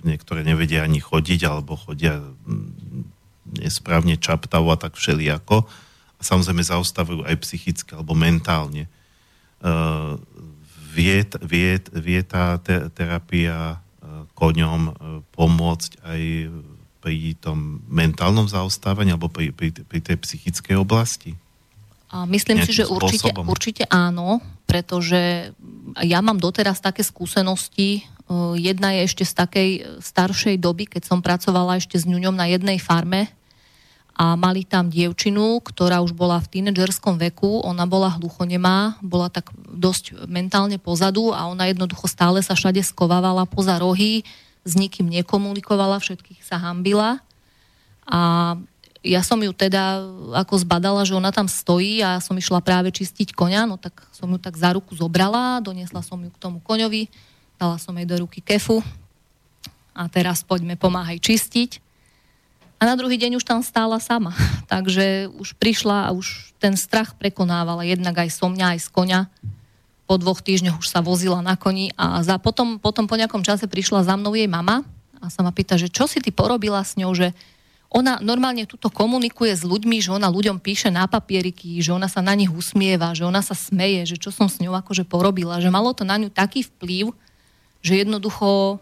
niektoré nevedia ani chodiť alebo chodia mm, nesprávne čaptavo a tak všelijako a samozrejme zaostávajú aj psychicky alebo mentálne. Uh, vie, vie, vie tá te, terapia uh, koňom uh, pomôcť aj pri tom mentálnom zaostávaní alebo pri, pri, pri tej psychickej oblasti? A myslím si, že určite, určite áno, pretože ja mám doteraz také skúsenosti. Jedna je ešte z takej staršej doby, keď som pracovala ešte s ňuňom na jednej farme a mali tam dievčinu, ktorá už bola v tínedžerskom veku, ona bola hluchonemá, bola tak dosť mentálne pozadu a ona jednoducho stále sa všade skovávala poza rohy, s nikým nekomunikovala, všetkých sa hambila a ja som ju teda ako zbadala, že ona tam stojí a som išla práve čistiť koňa, no tak som ju tak za ruku zobrala, doniesla som ju k tomu koňovi, dala som jej do ruky kefu a teraz poďme pomáhaj čistiť. A na druhý deň už tam stála sama. Takže už prišla a už ten strach prekonávala jednak aj so mňa, aj z konia. Po dvoch týždňoch už sa vozila na koni a za, potom, potom po nejakom čase prišla za mnou jej mama a sa ma pýta, že čo si ty porobila s ňou, že ona normálne tuto komunikuje s ľuďmi, že ona ľuďom píše na papieriky, že ona sa na nich usmieva, že ona sa smeje, že čo som s ňou akože porobila, že malo to na ňu taký vplyv, že jednoducho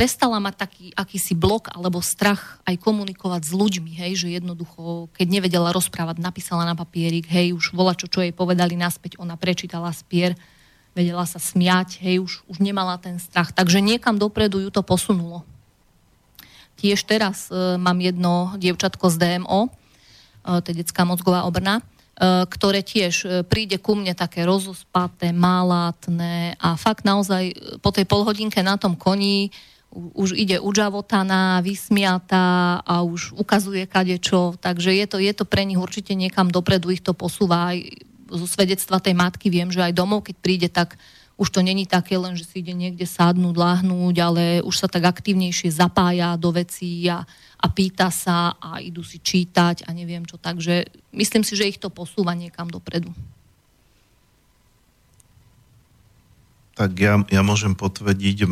prestala mať taký akýsi blok alebo strach aj komunikovať s ľuďmi, hej, že jednoducho, keď nevedela rozprávať, napísala na papierik, hej, už vola čo, čo jej povedali naspäť, ona prečítala spier, vedela sa smiať, hej, už, už nemala ten strach. Takže niekam dopredu ju to posunulo. Tiež teraz e, mám jedno dievčatko z DMO, e, to je detská mozgová obrna, e, ktoré tiež e, príde ku mne také rozospaté, malátne a fakt naozaj po tej polhodinke na tom koni už ide udžavotaná, vysmiatá a už ukazuje kadečo, takže je to, je to pre nich určite niekam dopredu, ich to posúva aj zo svedectva tej matky viem, že aj domov, keď príde, tak už to není také len, že si ide niekde sadnúť, láhnúť, ale už sa tak aktívnejšie zapája do vecí a, a pýta sa a idú si čítať a neviem čo. Takže myslím si, že ich to posúva niekam dopredu. Tak ja, ja môžem potvrdiť,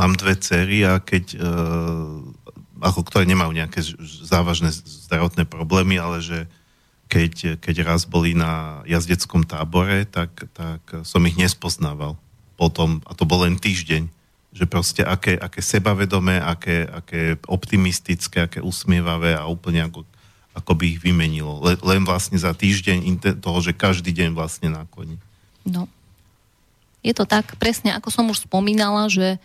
mám dve cery a keď, e, ako ktoré nemajú nejaké závažné zdravotné problémy, ale že keď, keď raz boli na jazdeckom tábore, tak, tak som ich nespoznával potom, a to bol len týždeň, že proste aké, aké sebavedomé, aké, aké optimistické, aké usmievavé a úplne ako, ako by ich vymenilo. Len vlastne za týždeň toho, že každý deň vlastne na koni. No, je to tak, presne ako som už spomínala, že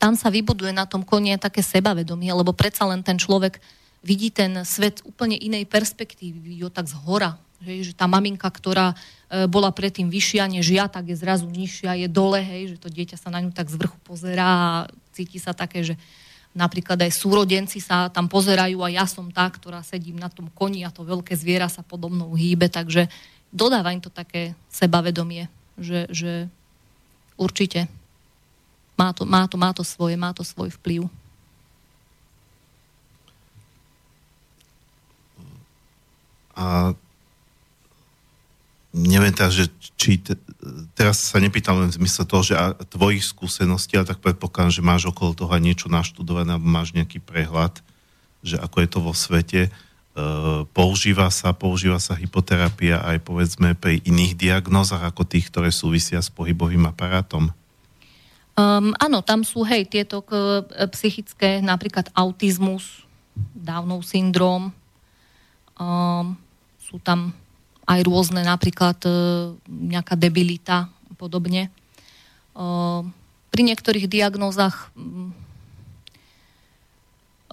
tam sa vybuduje na tom koni také sebavedomie, lebo predsa len ten človek vidí ten svet úplne inej perspektívy, vidí ho tak z hora. Že, že tá maminka, ktorá e, bola predtým vyššia než ja, tak je zrazu nižšia, je dole, hej, že to dieťa sa na ňu tak z vrchu pozerá a cíti sa také, že napríklad aj súrodenci sa tam pozerajú a ja som tá, ktorá sedím na tom koni a to veľké zviera sa podobnou hýbe, takže dodáva im to také sebavedomie, že, že Určite. Má to, má to, má to svoje, má to svoj vplyv. A neviem teda, že či te, teraz sa nepýtam len v zmysle toho, že a tvojich skúseností, ale tak predpokladám, že máš okolo toho niečo naštudované alebo máš nejaký prehľad, že ako je to vo svete. Uh, používa sa, používa sa hypoterapia aj povedzme pri iných diagnózach ako tých, ktoré súvisia s pohybovým aparátom? Um, áno, tam sú hej tieto k, e, psychické, napríklad autizmus, Downov syndrom, um, sú tam aj rôzne, napríklad e, nejaká debilita a podobne. E, pri niektorých diagnózach mm,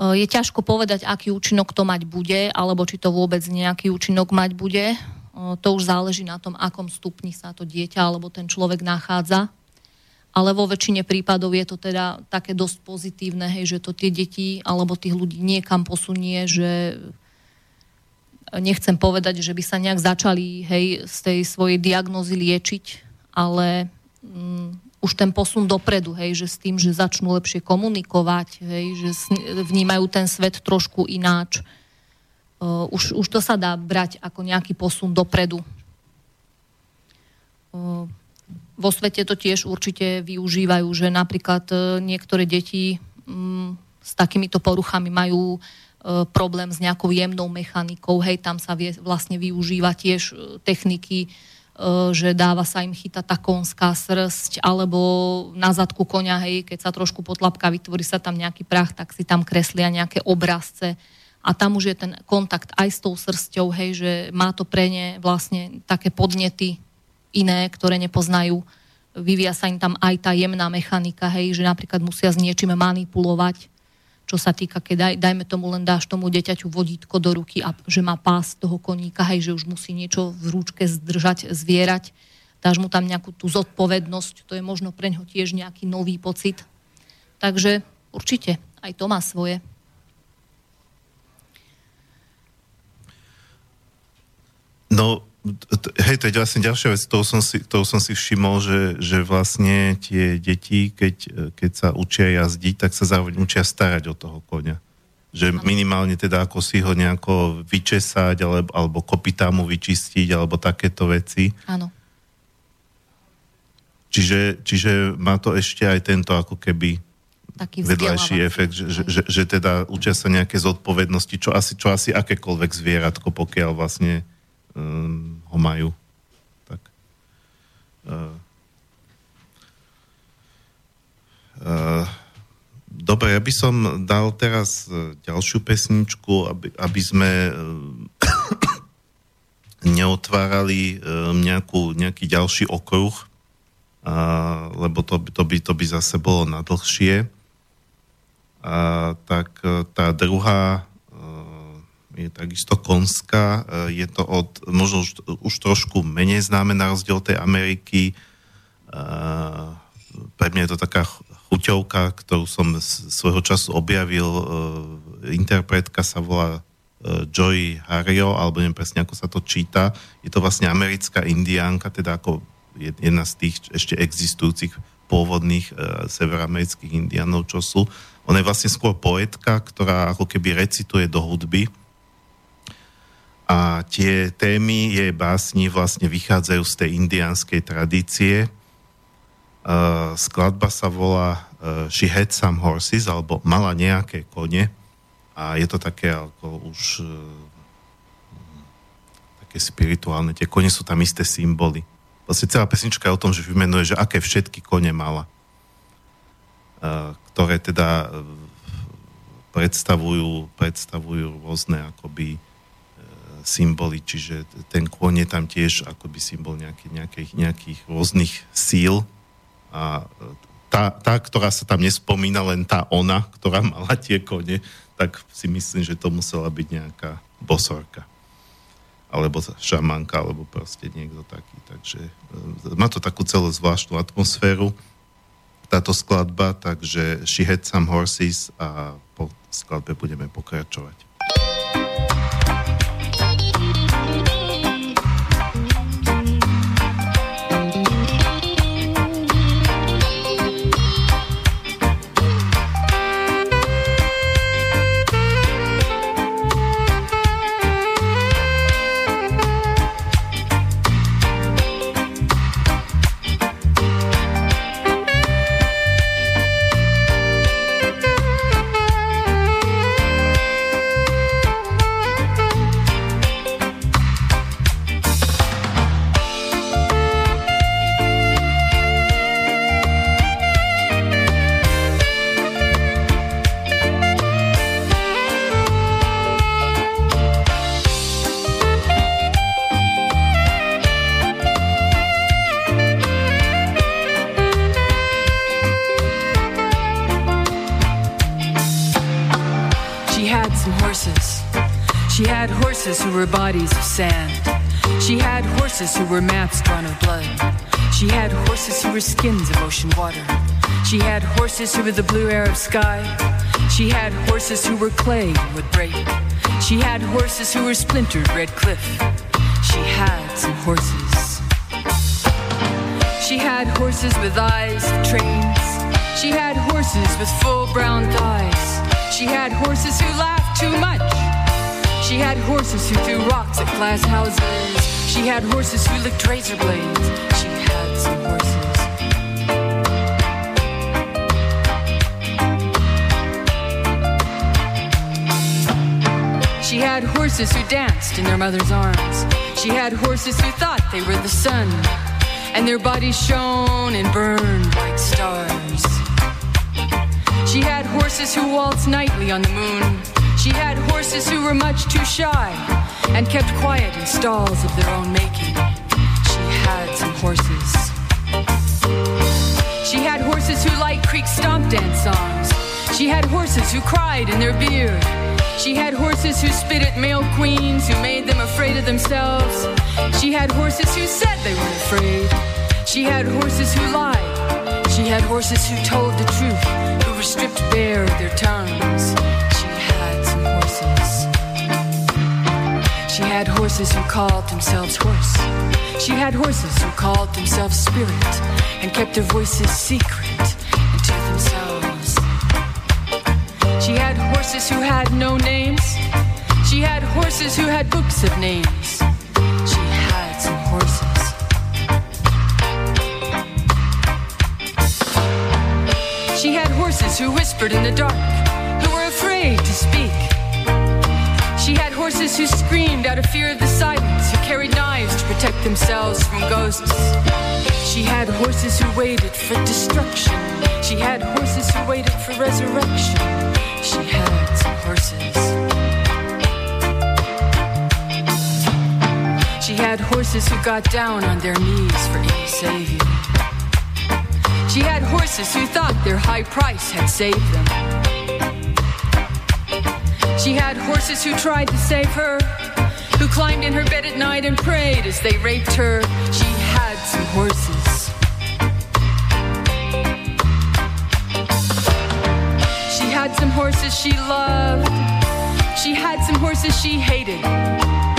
je ťažko povedať, aký účinok to mať bude, alebo či to vôbec nejaký účinok mať bude. To už záleží na tom, akom stupni sa to dieťa alebo ten človek nachádza ale vo väčšine prípadov je to teda také dosť pozitívne, hej, že to tie deti alebo tých ľudí niekam posunie, že nechcem povedať, že by sa nejak začali hej, z tej svojej diagnózy liečiť, ale um, už ten posun dopredu, hej, že s tým, že začnú lepšie komunikovať, hej, že vnímajú ten svet trošku ináč. Uh, už, už to sa dá brať ako nejaký posun dopredu. Uh, vo svete to tiež určite využívajú, že napríklad e, niektoré deti mm, s takýmito poruchami majú e, problém s nejakou jemnou mechanikou, hej, tam sa vie vlastne využíva tiež e, techniky, že dáva sa im chytať tá konská srst, alebo na zadku konia, hej, keď sa trošku potlapka, vytvorí sa tam nejaký prach, tak si tam kreslia nejaké obrazce a tam už je ten kontakt aj s tou srsťou, hej, že má to pre ne vlastne také podnety iné, ktoré nepoznajú. Vyvia sa im tam aj tá jemná mechanika, hej, že napríklad musia s niečím manipulovať, čo sa týka, keď daj, dajme tomu len dáš tomu deťaťu vodítko do ruky a že má pás toho koníka, hej, že už musí niečo v rúčke zdržať, zvierať, dáš mu tam nejakú tú zodpovednosť, to je možno pre ňo tiež nejaký nový pocit. Takže určite, aj to má svoje. No, Hej, to je vlastne ďalšia vec, to som si, to som si všimol, že, že vlastne tie deti, keď, keď sa učia jazdiť, tak sa zároveň učia starať o toho konia. Že minimálne teda ako si ho nejako vyčesať, alebo, alebo kopytá mu vyčistiť, alebo takéto veci. Áno. Čiže, čiže má to ešte aj tento ako keby taký vedľajší efekt, že, že, že, že teda učia sa nejaké zodpovednosti, čo asi, čo asi akékoľvek zvieratko, pokiaľ vlastne um, ho majú. Tak. Uh, uh, dobre, ja by som dal teraz e, ďalšiu pesničku, aby, aby sme uh, neotvárali uh, nejakú, nejaký ďalší okruh, uh, lebo to, to, by, to by zase bolo na dlhšie. Tak uh, tá druhá je takisto konská, e, je to od, možno už, už trošku menej známe na rozdiel tej Ameriky. E, pre mňa je to taká chuťovka, ktorú som svojho času objavil. E, interpretka sa volá Joy Hario, alebo neviem presne, ako sa to číta. Je to vlastne americká indiánka, teda ako jedna z tých ešte existujúcich pôvodných severoamerických indianov, čo sú. Ona je vlastne skôr poetka, ktorá ako keby recituje do hudby a tie témy jej básni vlastne vychádzajú z tej indianskej tradície. Uh, skladba sa volá uh, She had some horses, alebo mala nejaké kone. A je to také ako už uh, také spirituálne. Tie kone sú tam isté symboly. Vlastne celá pesnička je o tom, že vymenuje, že aké všetky kone mala. Uh, ktoré teda uh, predstavujú, predstavujú rôzne akoby symboly, čiže ten kôň je tam tiež akoby symbol nejaký, nejakých, nejakých rôznych síl a tá, tá, ktorá sa tam nespomína, len tá ona, ktorá mala tie kone, tak si myslím, že to musela byť nejaká bosorka alebo šamanka, alebo proste niekto taký. Takže e, má to takú celú zvláštnu atmosféru táto skladba, takže She Had Some Horses a po skladbe budeme pokračovať. Horses who were bodies of sand. She had horses who were maps drawn of blood. She had horses who were skins of ocean water. She had horses who were the blue air of sky. She had horses who were clay and would break. She had horses who were splintered red cliff. She had some horses. She had horses with eyes of trains. She had horses with full brown thighs. She had horses who laughed too much. She had horses who threw rocks at glass houses. She had horses who licked razor blades. She had some horses. She had horses who danced in their mother's arms. She had horses who thought they were the sun, and their bodies shone and burned like stars. She had horses who waltzed nightly on the moon. She had horses who were much too shy and kept quiet in stalls of their own making. She had some horses. She had horses who liked Creek stomp dance songs. She had horses who cried in their beard. She had horses who spit at male queens, who made them afraid of themselves. She had horses who said they weren't afraid. She had horses who lied. She had horses who told the truth who were stripped bare of their tongues. She had horses. She had horses who called themselves horse. She had horses who called themselves spirit and kept their voices secret and to themselves. She had horses who had no names. She had horses who had books of names. She had some horses. She had horses who whispered in the dark, who were afraid to speak. She had horses who screamed out of fear of the silence, who carried knives to protect themselves from ghosts. She had horses who waited for destruction. She had horses who waited for resurrection. She had some horses. She had horses who got down on their knees for any savior. She had horses who thought their high price had saved them. She had horses who tried to save her, who climbed in her bed at night and prayed as they raped her. She had some horses. She had some horses she loved. She had some horses she hated.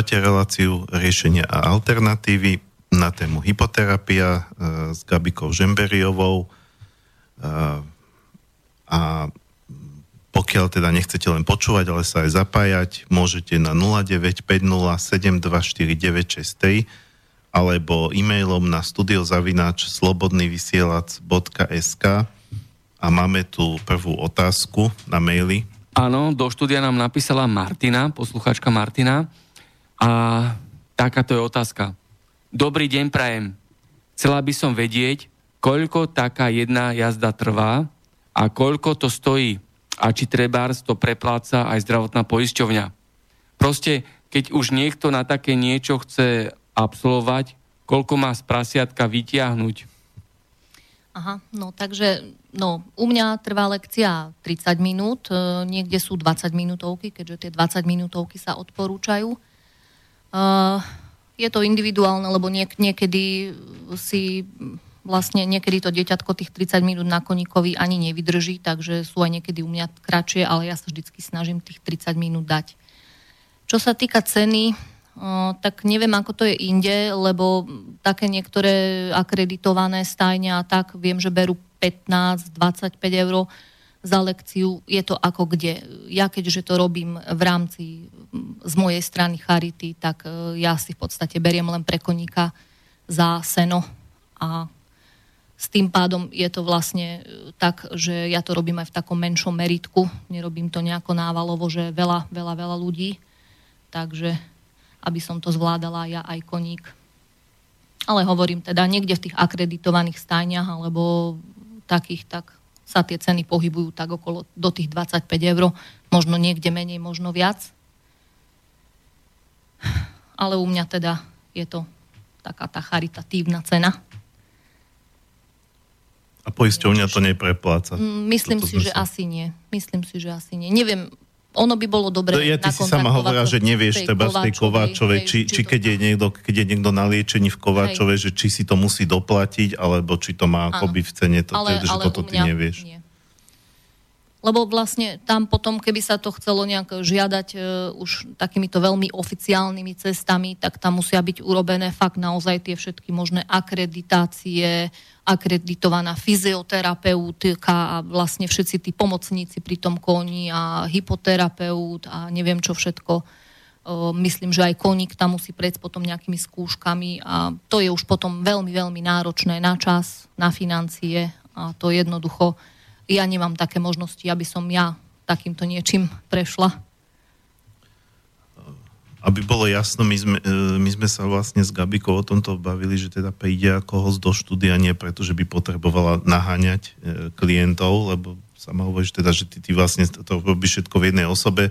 Počúvate reláciu riešenia a alternatívy na tému hypoterapia e, s Gabikou Žemberiovou. E, a pokiaľ teda nechcete len počúvať, ale sa aj zapájať, môžete na 0950724963 alebo e-mailom na studiozavináč slobodnyvysielac.sk a máme tu prvú otázku na maili. Áno, do štúdia nám napísala Martina, posluchačka Martina. A takáto je otázka. Dobrý deň, prajem. Chcela by som vedieť, koľko taká jedna jazda trvá a koľko to stojí a či trebárs to prepláca aj zdravotná poisťovňa. Proste, keď už niekto na také niečo chce absolvovať, koľko má z prasiatka vytiahnuť? Aha, no takže no, u mňa trvá lekcia 30 minút, e, niekde sú 20 minútovky, keďže tie 20 minútovky sa odporúčajú. E, je to individuálne, lebo niek- niekedy si vlastne niekedy to dieťatko tých 30 minút na koníkovi ani nevydrží, takže sú aj niekedy u mňa kratšie, ale ja sa vždy snažím tých 30 minút dať. Čo sa týka ceny, tak neviem, ako to je inde, lebo také niektoré akreditované stajne a tak viem, že berú 15-25 eur za lekciu. Je to ako kde. Ja keďže to robím v rámci z mojej strany Charity, tak e, ja si v podstate beriem len pre koníka za seno a s tým pádom je to vlastne e, tak, že ja to robím aj v takom menšom meritku. Nerobím to nejako návalovo, že veľa, veľa, veľa ľudí. Takže aby som to zvládala ja aj koník. Ale hovorím teda, niekde v tých akreditovaných stajniach alebo takých, tak sa tie ceny pohybujú tak okolo do tých 25 eur, možno niekde menej, možno viac. Ale u mňa teda je to taká tá charitatívna cena. A poisťovňa to neprepláca? Mm, myslím si, že asi nie. Myslím si, že asi nie. Neviem, ono by bolo dobre Ja ty si sama hovorila, že nevieš teba z tej Kováčovej, či, či, či keď, je niekto, keď je niekto na liečení v Kováčovej, hej. že či si to musí doplatiť, alebo či to má akoby v cene, to, ale, že ale toto ty nevieš. Nie. Lebo vlastne tam potom, keby sa to chcelo nejak žiadať uh, už takýmito veľmi oficiálnymi cestami, tak tam musia byť urobené fakt naozaj tie všetky možné akreditácie, akreditovaná fyzioterapeutka a vlastne všetci tí pomocníci pri tom koni a hypoterapeut a neviem čo všetko. Uh, myslím, že aj koník tam musí prejsť potom nejakými skúškami a to je už potom veľmi, veľmi náročné na čas, na financie a to jednoducho ja nemám také možnosti, aby som ja takýmto niečím prešla. Aby bolo jasno, my sme, e, my sme sa vlastne s Gabikou o tomto bavili, že teda príde ako host do štúdia nie preto, že by potrebovala naháňať e, klientov, lebo sama hovoríš teda, že ty, ty vlastne to robíš všetko v jednej osobe,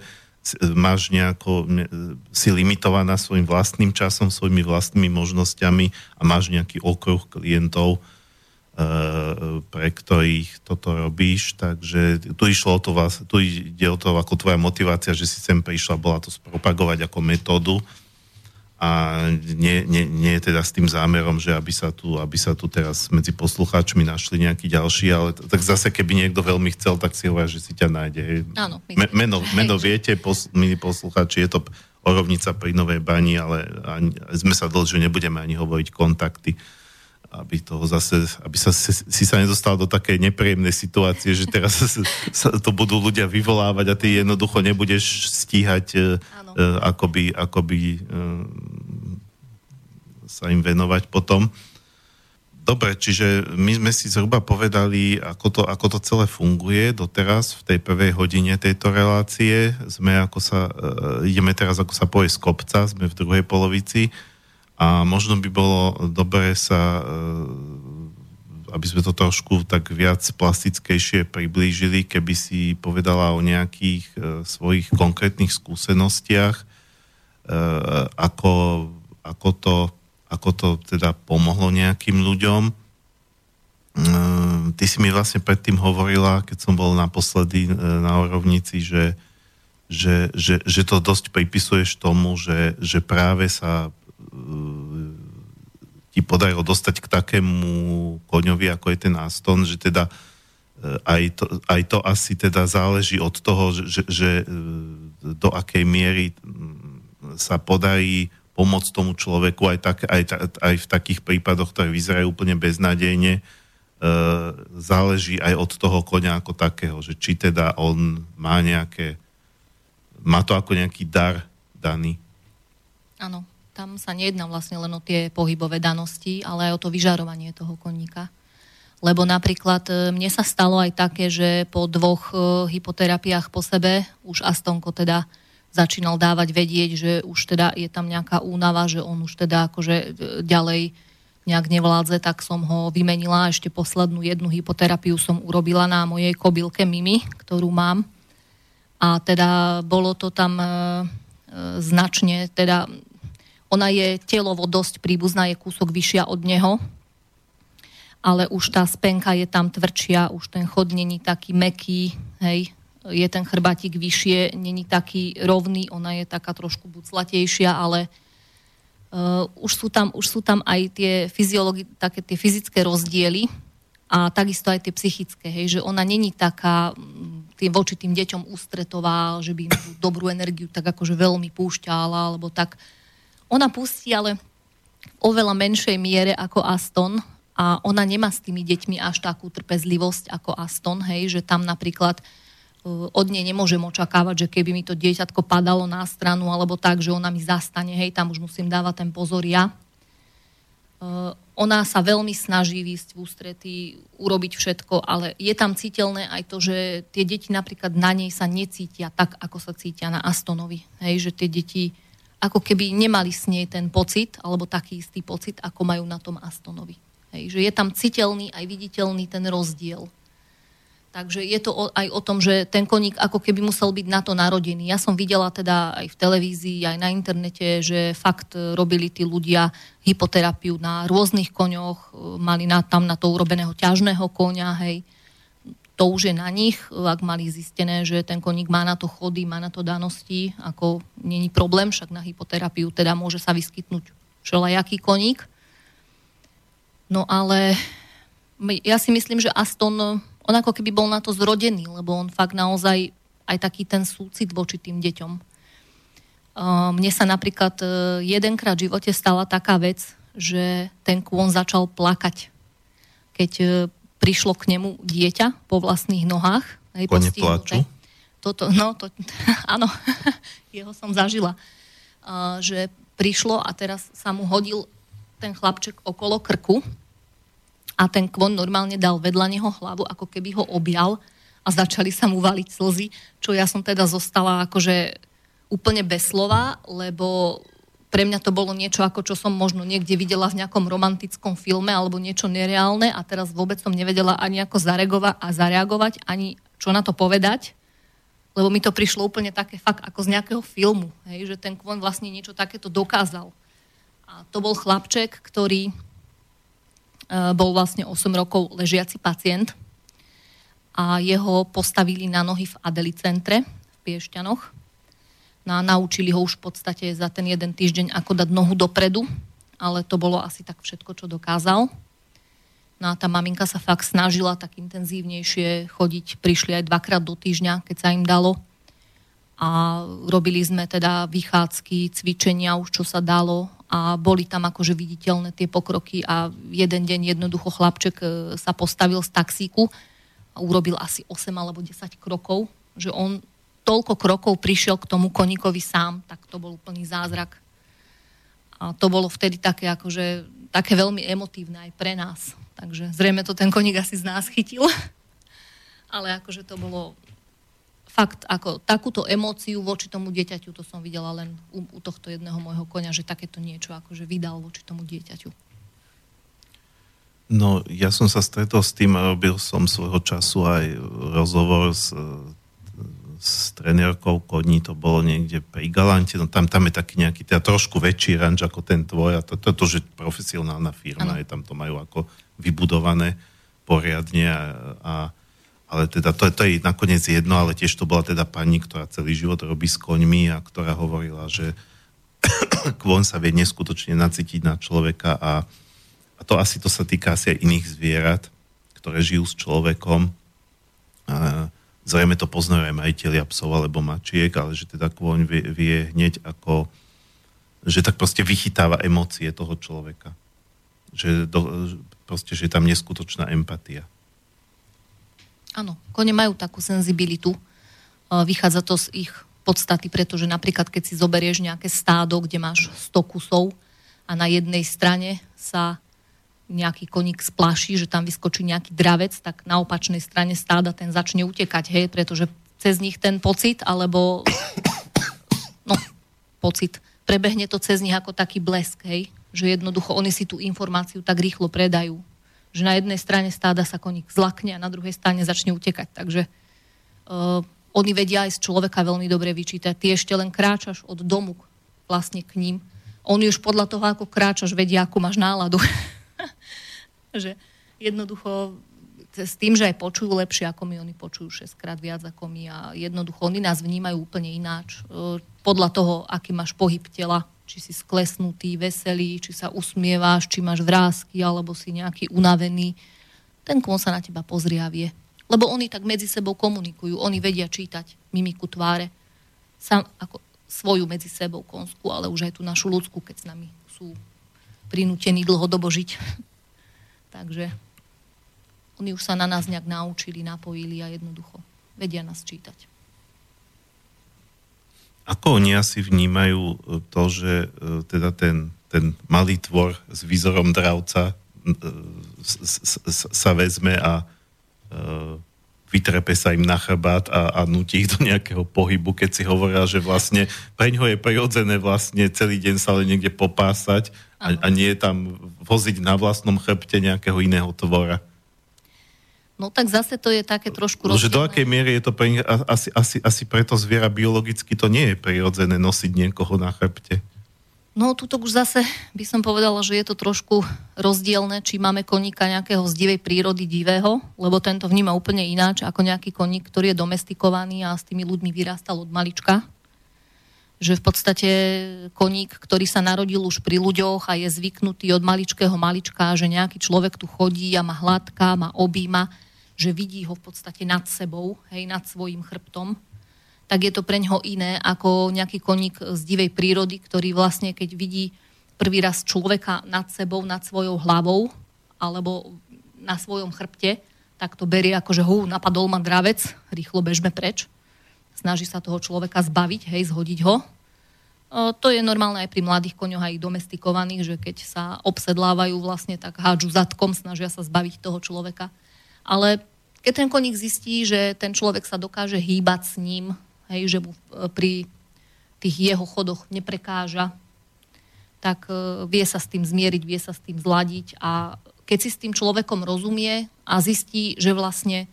máš nejako, si limitovaná svojim vlastným časom, svojimi vlastnými možnosťami a máš nejaký okruh klientov, pre ktorých toto robíš, takže tu išlo o to vás, tu ide o to ako tvoja motivácia, že si sem prišla, bola to spropagovať ako metódu a nie, nie, nie je teda s tým zámerom, že aby sa, tu, aby sa tu teraz medzi poslucháčmi našli nejakí ďalší, ale tak zase keby niekto veľmi chcel, tak si hovorí, že si ťa nájde. Áno. Me, meno, meno viete, pos, milí poslucháči, je to Orovnica pri Novej Bani, ale ani, sme sa dlho, že nebudeme ani hovoriť kontakty aby to zase, aby sa, si sa nedostal do takej nepríjemnej situácie, že teraz sa to budú ľudia vyvolávať a ty jednoducho nebudeš stíhať uh, akoby, akoby uh, sa im venovať potom. Dobre, čiže my sme si zhruba povedali, ako to, ako to celé funguje doteraz v tej prvej hodine tejto relácie. Sme ako sa, uh, ideme teraz ako sa povie z kopca, sme v druhej polovici. A možno by bolo dobré sa, eh, aby sme to trošku tak viac plastickejšie priblížili, keby si povedala o nejakých eh, svojich konkrétnych skúsenostiach, eh, ako, ako, to, ako to teda pomohlo nejakým ľuďom. Ty si mi vlastne predtým hovorila, keď som bol naposledy na Orovnici, že, že, že, že to dosť pripisuješ tomu, že, že práve sa ti podarilo dostať k takému koňovi, ako je ten Aston, že teda e, aj to, aj to asi teda záleží od toho, že, že e, do akej miery sa podarí pomôcť tomu človeku aj, tak, aj, aj v takých prípadoch, ktoré vyzerajú úplne beznádejne, e, záleží aj od toho koňa ako takého, že či teda on má nejaké, má to ako nejaký dar daný. Áno tam sa nejedná vlastne len o tie pohybové danosti, ale aj o to vyžarovanie toho koníka. Lebo napríklad e, mne sa stalo aj také, že po dvoch e, hypoterapiách po sebe už Astonko teda začínal dávať vedieť, že už teda je tam nejaká únava, že on už teda akože e, ďalej nejak nevládze, tak som ho vymenila. Ešte poslednú jednu hypoterapiu som urobila na mojej kobylke Mimi, ktorú mám. A teda bolo to tam značne, teda ona je telovo dosť príbuzná, je kúsok vyššia od neho. ale už tá spenka je tam tvrdšia, už ten chod není taký meký, hej, je ten chrbatík vyššie, není taký rovný, ona je taká trošku buclatejšia, ale uh, už, sú tam, už sú tam aj tie fyziologi- také tie fyzické rozdiely a takisto aj tie psychické, hej, že ona není taká mm, tým voči tým deťom ústretová, že by im tú dobrú energiu tak akože veľmi púšťala, alebo tak. Ona pustí, ale v oveľa menšej miere ako Aston a ona nemá s tými deťmi až takú trpezlivosť ako Aston, hej, že tam napríklad uh, od nej nemôžem očakávať, že keby mi to dieťatko padalo na stranu alebo tak, že ona mi zastane, hej, tam už musím dávať ten pozor ja. Uh, ona sa veľmi snaží výsť v ústretí, urobiť všetko, ale je tam citeľné aj to, že tie deti napríklad na nej sa necítia tak, ako sa cítia na Astonovi. Hej, že tie deti ako keby nemali s nej ten pocit, alebo taký istý pocit, ako majú na tom Astonovi. Hej, že je tam citeľný aj viditeľný ten rozdiel. Takže je to aj o tom, že ten koník ako keby musel byť na to narodený. Ja som videla teda aj v televízii, aj na internete, že fakt robili tí ľudia hypoterapiu na rôznych koňoch, mali na, tam na to urobeného ťažného koňa, hej. To už je na nich, ak mali zistené, že ten koník má na to chody, má na to danosti, ako není problém, však na hypoterapiu teda môže sa vyskytnúť všelajaký koník. No ale ja si myslím, že Aston on ako keby bol na to zrodený, lebo on fakt naozaj aj taký ten súcit voči tým deťom. Mne sa napríklad e, jedenkrát v živote stala taká vec, že ten kôň začal plakať, keď e, prišlo k nemu dieťa po vlastných nohách. Hej, Kone plaču? Toto, no, to, áno, jeho som zažila. Že prišlo a teraz sa mu hodil ten chlapček okolo krku a ten kvon normálne dal vedľa neho hlavu, ako keby ho objal a začali sa mu valiť slzy, čo ja som teda zostala akože úplne bez slova, lebo pre mňa to bolo niečo, ako čo som možno niekde videla v nejakom romantickom filme alebo niečo nereálne a teraz vôbec som nevedela ani ako zareagovať a zareagovať, ani čo na to povedať, lebo mi to prišlo úplne také fakt ako z nejakého filmu, hej, že ten kvon vlastne niečo takéto dokázal. A to bol chlapček, ktorý Eh, bol vlastne 8 rokov ležiaci pacient a jeho postavili na nohy v Adeli centre v Piešťanoch. A naučili ho už v podstate za ten jeden týždeň, ako dať nohu dopredu, ale to bolo asi tak všetko, čo dokázal. No a tá maminka sa fakt snažila tak intenzívnejšie chodiť. Prišli aj dvakrát do týždňa, keď sa im dalo. A robili sme teda vychádzky, cvičenia už, čo sa dalo a boli tam akože viditeľné tie pokroky a jeden deň jednoducho chlapček e, sa postavil z taxíku a urobil asi 8 alebo 10 krokov, že on toľko krokov prišiel k tomu koníkovi sám, tak to bol úplný zázrak. A to bolo vtedy také akože také veľmi emotívne aj pre nás. Takže zrejme to ten koník asi z nás chytil. Ale akože to bolo fakt ako takúto emóciu voči tomu dieťaťu, to som videla len u, u tohto jedného môjho konia, že takéto niečo akože vydal voči tomu dieťaťu. No, ja som sa stretol s tým a robil som svojho času aj rozhovor s, s trenérkou koní, to bolo niekde pri Galante, no tam, tam je taký nejaký, teda trošku väčší ranč ako ten tvoj a to, to, to že profesionálna firma, ano. je tam to majú ako vybudované poriadne a, a ale teda to, to je nakoniec jedno, ale tiež to bola teda pani, ktorá celý život robí s koňmi a ktorá hovorila, že kvon sa vie neskutočne nacítiť na človeka a, a to asi to sa týka asi aj iných zvierat, ktoré žijú s človekom. A zrejme to poznajú aj majiteľia psov alebo mačiek, ale že teda kôň vie, vie hneď ako že tak proste vychytáva emócie toho človeka. Že, do, proste, že je tam neskutočná empatia. Áno, kone majú takú senzibilitu. Vychádza to z ich podstaty, pretože napríklad keď si zoberieš nejaké stádo, kde máš 100 kusov a na jednej strane sa nejaký koník splaší, že tam vyskočí nejaký dravec, tak na opačnej strane stáda ten začne utekať, hej, pretože cez nich ten pocit, alebo no, pocit, prebehne to cez nich ako taký blesk, hej, že jednoducho oni si tú informáciu tak rýchlo predajú že na jednej strane stáda sa koník zlakne a na druhej strane začne utekať. Takže uh, oni vedia aj z človeka veľmi dobre vyčítať. Ty ešte len kráčaš od domu vlastne k ním. Oni už podľa toho, ako kráčaš, vedia, akú máš náladu. že jednoducho s tým, že aj počujú lepšie ako my, oni počujú 6 krát viac ako my a jednoducho oni nás vnímajú úplne ináč. E, podľa toho, aký máš pohyb tela, či si sklesnutý, veselý, či sa usmieváš, či máš vrázky, alebo si nejaký unavený. Ten kôň sa na teba pozrie a vie. Lebo oni tak medzi sebou komunikujú, oni vedia čítať mimiku tváre. Sam, ako svoju medzi sebou konskú, ale už aj tú našu ľudskú, keď s nami sú prinútení dlhodobo žiť. Takže oni už sa na nás nejak naučili, napojili a jednoducho vedia nás čítať. Ako oni asi vnímajú e, to, že e, teda ten, ten malý tvor s výzorom dravca e, sa vezme a vytrepe sa im na chrbát a, a nutí ich do nejakého pohybu, keď si hovoria, že vlastne pre ňoho je prirodzené vlastne celý deň sa len niekde popásať a, a nie je tam voziť na vlastnom chrbte nejakého iného tvora. No tak zase to je také trošku no, že do akej miery je to pre nich, asi, asi, asi preto zviera biologicky to nie je prirodzené nosiť niekoho na chrbte. No tuto už zase by som povedala, že je to trošku rozdielne, či máme koníka nejakého z divej prírody divého, lebo tento vníma úplne ináč ako nejaký koník, ktorý je domestikovaný a s tými ľuďmi vyrastal od malička. Že v podstate koník, ktorý sa narodil už pri ľuďoch a je zvyknutý od maličkého malička, že nejaký človek tu chodí a má hladká, má objíma, že vidí ho v podstate nad sebou, hej, nad svojim chrbtom, tak je to pre ňoho iné ako nejaký koník z divej prírody, ktorý vlastne, keď vidí prvý raz človeka nad sebou, nad svojou hlavou alebo na svojom chrbte, tak to berie ako, že hú, napadol ma dravec, rýchlo bežme preč. Snaží sa toho človeka zbaviť, hej, zhodiť ho. To je normálne aj pri mladých koňoch, aj domestikovaných, že keď sa obsedlávajú vlastne, tak hádžu zadkom, snažia sa zbaviť toho človeka. Ale keď ten koník zistí, že ten človek sa dokáže hýbať s ním, hej, že mu e, pri tých jeho chodoch neprekáža, tak e, vie sa s tým zmieriť, vie sa s tým zladiť a keď si s tým človekom rozumie a zistí, že vlastne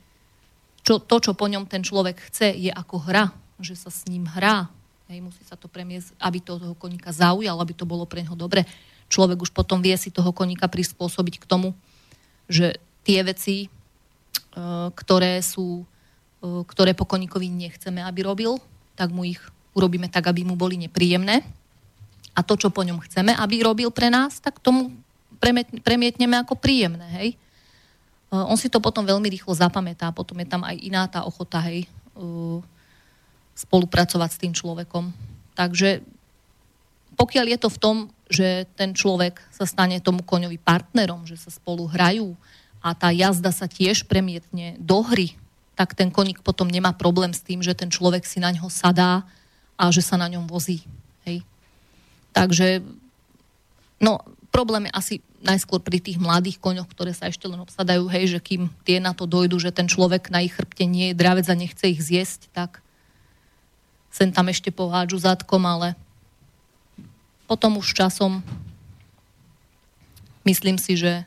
čo, to, čo po ňom ten človek chce, je ako hra, že sa s ním hrá, hej, musí sa to premiesť, aby to toho koníka zaujal, aby to bolo pre neho dobre. Človek už potom vie si toho koníka prispôsobiť k tomu, že tie veci, Eh, ktoré sú, eh, ktoré pokoníkovi nechceme, aby robil, tak mu ich urobíme tak, aby mu boli nepríjemné. A to, čo po ňom chceme, aby robil pre nás, tak tomu premietneme ako príjemné, hej. Eh, on si to potom veľmi rýchlo zapamätá, potom je tam aj iná tá ochota, hej, spolupracovať s tým človekom. Takže pokiaľ je to v tom, že ten človek sa stane tomu koňovi partnerom, že sa spolu hrajú, a tá jazda sa tiež premietne do hry, tak ten koník potom nemá problém s tým, že ten človek si na ňo sadá a že sa na ňom vozí. Hej. Takže no, problém je asi najskôr pri tých mladých koňoch, ktoré sa ešte len obsadajú, hej, že kým tie na to dojdu, že ten človek na ich chrbte nie je dravec a nechce ich zjesť, tak sem tam ešte pohádžu zadkom, ale potom už časom myslím si, že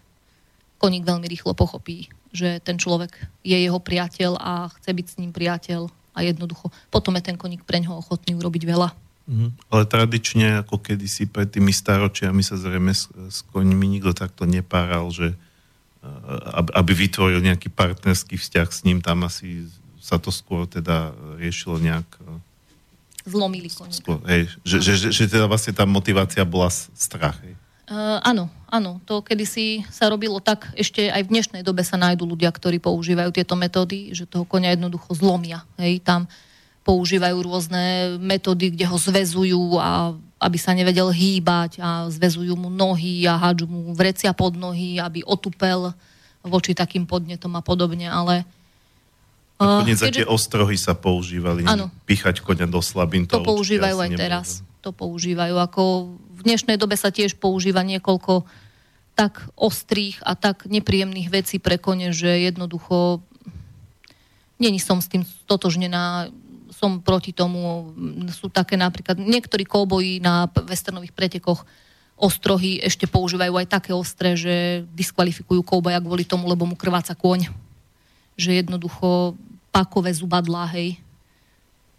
koník veľmi rýchlo pochopí, že ten človek je jeho priateľ a chce byť s ním priateľ a jednoducho potom je ten koník pre ňoho ochotný urobiť veľa. Mm, ale tradične, ako kedysi pred tými staročiami sa zrejme s, s koňmi nikto takto nepáral, že aby, aby vytvoril nejaký partnerský vzťah s ním, tam asi sa to skôr teda riešilo nejak... Zlomili koník. Skôr, hej, že, že, že, že teda vlastne tá motivácia bola strach. Hej. Uh, áno, áno. To kedysi sa robilo tak, ešte aj v dnešnej dobe sa nájdú ľudia, ktorí používajú tieto metódy, že toho konia jednoducho zlomia. Hej, tam používajú rôzne metódy, kde ho zvezujú a aby sa nevedel hýbať a zvezujú mu nohy a hádžu mu vrecia pod nohy, aby otupel voči takým podnetom a podobne, ale Nakoniec uh, keďže... tie ostrohy sa používali, ano. pichať konia do slabín. To, to používajú aj teraz. To používajú ako v dnešnej dobe sa tiež používa niekoľko tak ostrých a tak nepríjemných vecí pre kone, že jednoducho není som s tým stotožnená, som proti tomu. Sú také napríklad, niektorí kouboji na westernových pretekoch ostrohy ešte používajú aj také ostré, že diskvalifikujú kouboja kvôli tomu, lebo mu krváca kôň. Že jednoducho pakové zubadlá, hej.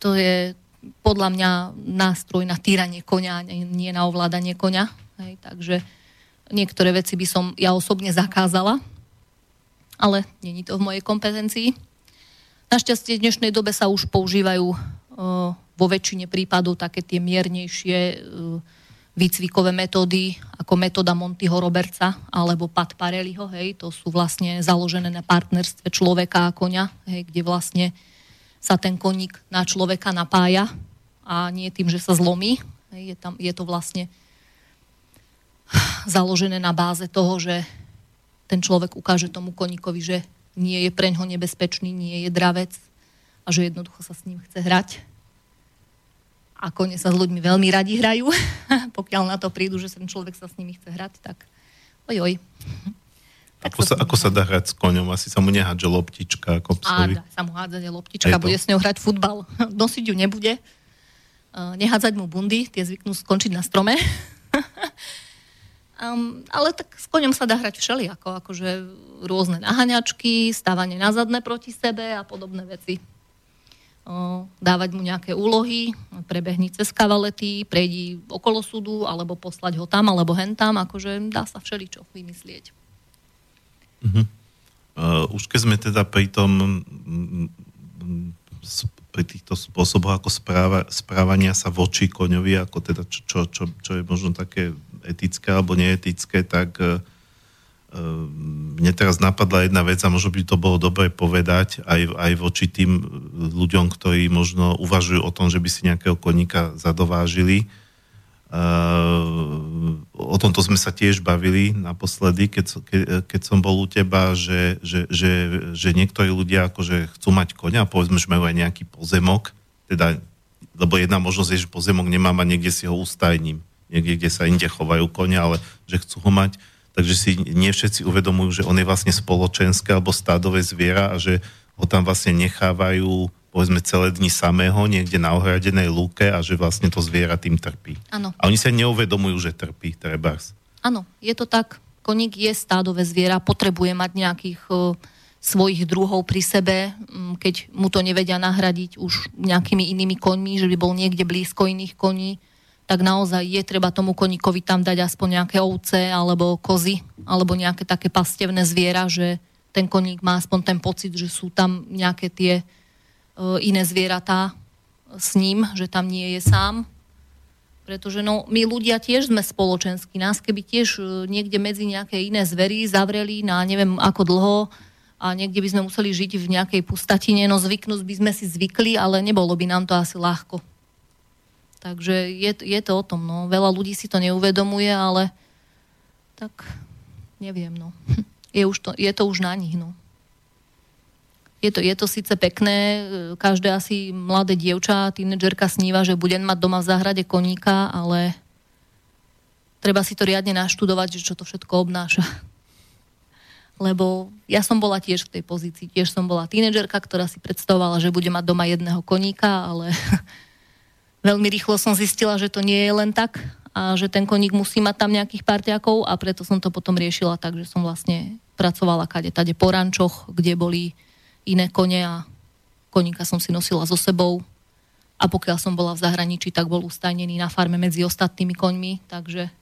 To je, podľa mňa nástroj na týranie konia, nie na ovládanie konia. Hej, takže niektoré veci by som ja osobne zakázala. ale není to v mojej kompetencii. Našťastie v dnešnej dobe sa už používajú uh, vo väčšine prípadov také tie miernejšie uh, výcvikové metódy, ako metóda Montyho Robertsa alebo Pat Pareliho, hej, to sú vlastne založené na partnerstve človeka a konia, hej, kde vlastne sa ten koník na človeka napája a nie tým, že sa zlomí. Hej, je, tam, je to vlastne založené na báze toho, že ten človek ukáže tomu koníkovi, že nie je preňho nebezpečný, nie je dravec a že jednoducho sa s ním chce hrať a kone sa s ľuďmi veľmi radi hrajú. Pokiaľ na to prídu, že ten človek sa s nimi chce hrať, tak ojoj. Tak ako, sa, ako sa dá hrať s koňom? Asi sa mu nehádže loptička ako psovi. Á, dá sa mu hádzať loptička, bude s ňou hrať futbal. Nosiť ju nebude. Nehádzať mu bundy, tie zvyknú skončiť na strome. Um, ale tak s koňom sa dá hrať všelijako, akože rôzne naháňačky, stávanie na zadné proti sebe a podobné veci dávať mu nejaké úlohy, prebehni cez kavalety, prejdi okolo súdu, alebo poslať ho tam, alebo hen tam, akože dá sa všeličo vymyslieť. Uh-huh. Uh, už keď sme teda pri tom pri týchto spôsoboch ako správa, správania sa voči koňovi, ako teda čo, čo, čo je možno také etické alebo neetické, tak uh, Ehm, mne teraz napadla jedna vec a možno by to bolo dobre povedať aj, aj voči tým ľuďom, ktorí možno uvažujú o tom, že by si nejakého koníka zadovážili. O tomto sme sa tiež bavili naposledy, keď, ke, keď som bol u teba, že, že, že, že niektorí ľudia akože chcú mať konia, povedzme, že majú aj nejaký pozemok, teda, lebo jedna možnosť je, že pozemok nemám a niekde si ho ustajním, niekde, kde sa inde chovajú konia, ale že chcú ho mať takže si nie všetci uvedomujú, že on je vlastne spoločenské alebo stádové zviera a že ho tam vlastne nechávajú povedzme celé dni samého niekde na ohradenej lúke a že vlastne to zviera tým trpí. Ano. A oni sa neuvedomujú, že trpí, trebárs. Áno, je to tak. Koník je stádové zviera, potrebuje mať nejakých uh, svojich druhov pri sebe, um, keď mu to nevedia nahradiť už nejakými inými koňmi, že by bol niekde blízko iných koní tak naozaj je treba tomu koníkovi tam dať aspoň nejaké ovce alebo kozy alebo nejaké také pastevné zviera, že ten koník má aspoň ten pocit, že sú tam nejaké tie e, iné zvieratá s ním, že tam nie je sám. Pretože no, my ľudia tiež sme spoločenskí. Nás keby tiež e, niekde medzi nejaké iné zvery zavreli na neviem ako dlho a niekde by sme museli žiť v nejakej pustatine, no zvyknúť by sme si zvykli, ale nebolo by nám to asi ľahko. Takže je, je to o tom, no. Veľa ľudí si to neuvedomuje, ale tak neviem, no. Je, už to, je to už na nich, no. Je to, je to síce pekné, každé asi mladé dievča, tínedžerka sníva, že budem mať doma v záhrade koníka, ale treba si to riadne naštudovať, že čo to všetko obnáša. Lebo ja som bola tiež v tej pozícii, tiež som bola tínedžerka, ktorá si predstavovala, že bude mať doma jedného koníka, ale Veľmi rýchlo som zistila, že to nie je len tak a že ten koník musí mať tam nejakých partiakov a preto som to potom riešila tak, že som vlastne pracovala kade tade po rančoch, kde boli iné kone a koníka som si nosila so sebou a pokiaľ som bola v zahraničí, tak bol ustajnený na farme medzi ostatnými koňmi, takže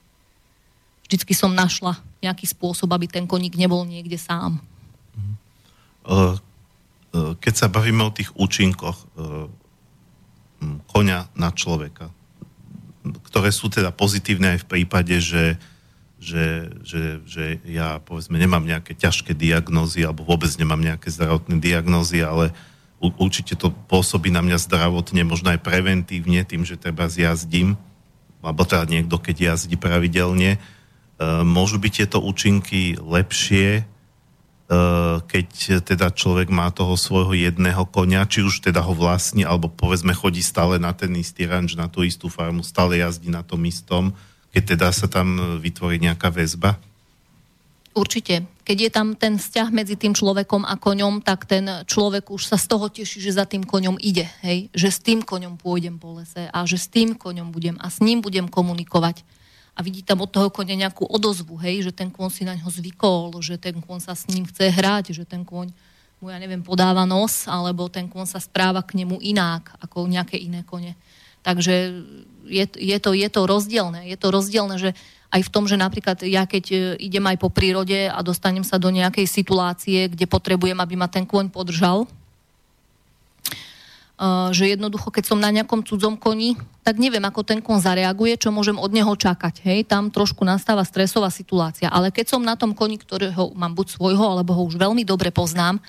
vždycky som našla nejaký spôsob, aby ten koník nebol niekde sám. Keď sa bavíme o tých účinkoch, konia na človeka, ktoré sú teda pozitívne aj v prípade, že, že, že, že ja povedzme nemám nejaké ťažké diagnózy alebo vôbec nemám nejaké zdravotné diagnózy, ale určite to pôsobí na mňa zdravotne, možno aj preventívne tým, že treba zjazdím, alebo teda niekto, keď jazdí pravidelne. E, môžu byť tieto účinky lepšie, keď teda človek má toho svojho jedného konia, či už teda ho vlastní, alebo povedzme chodí stále na ten istý ranč, na tú istú farmu, stále jazdí na tom istom, keď teda sa tam vytvorí nejaká väzba? Určite. Keď je tam ten vzťah medzi tým človekom a koňom, tak ten človek už sa z toho teší, že za tým koňom ide. Hej? Že s tým koňom pôjdem po lese a že s tým koňom budem a s ním budem komunikovať a vidí tam od toho konia nejakú odozvu, hej, že ten kôň si na ňo zvykol, že ten kôň sa s ním chce hrať, že ten kôň mu, ja neviem, podáva nos, alebo ten kôň sa správa k nemu inak, ako nejaké iné kone. Takže je, je, to, je to rozdielne. Je to rozdielne, že aj v tom, že napríklad ja keď e, idem aj po prírode a dostanem sa do nejakej situácie, kde potrebujem, aby ma ten kôň podržal, že jednoducho, keď som na nejakom cudzom koni, tak neviem, ako ten kon zareaguje, čo môžem od neho čakať. Hej, tam trošku nastáva stresová situácia. Ale keď som na tom koni, ktorého mám buď svojho, alebo ho už veľmi dobre poznám,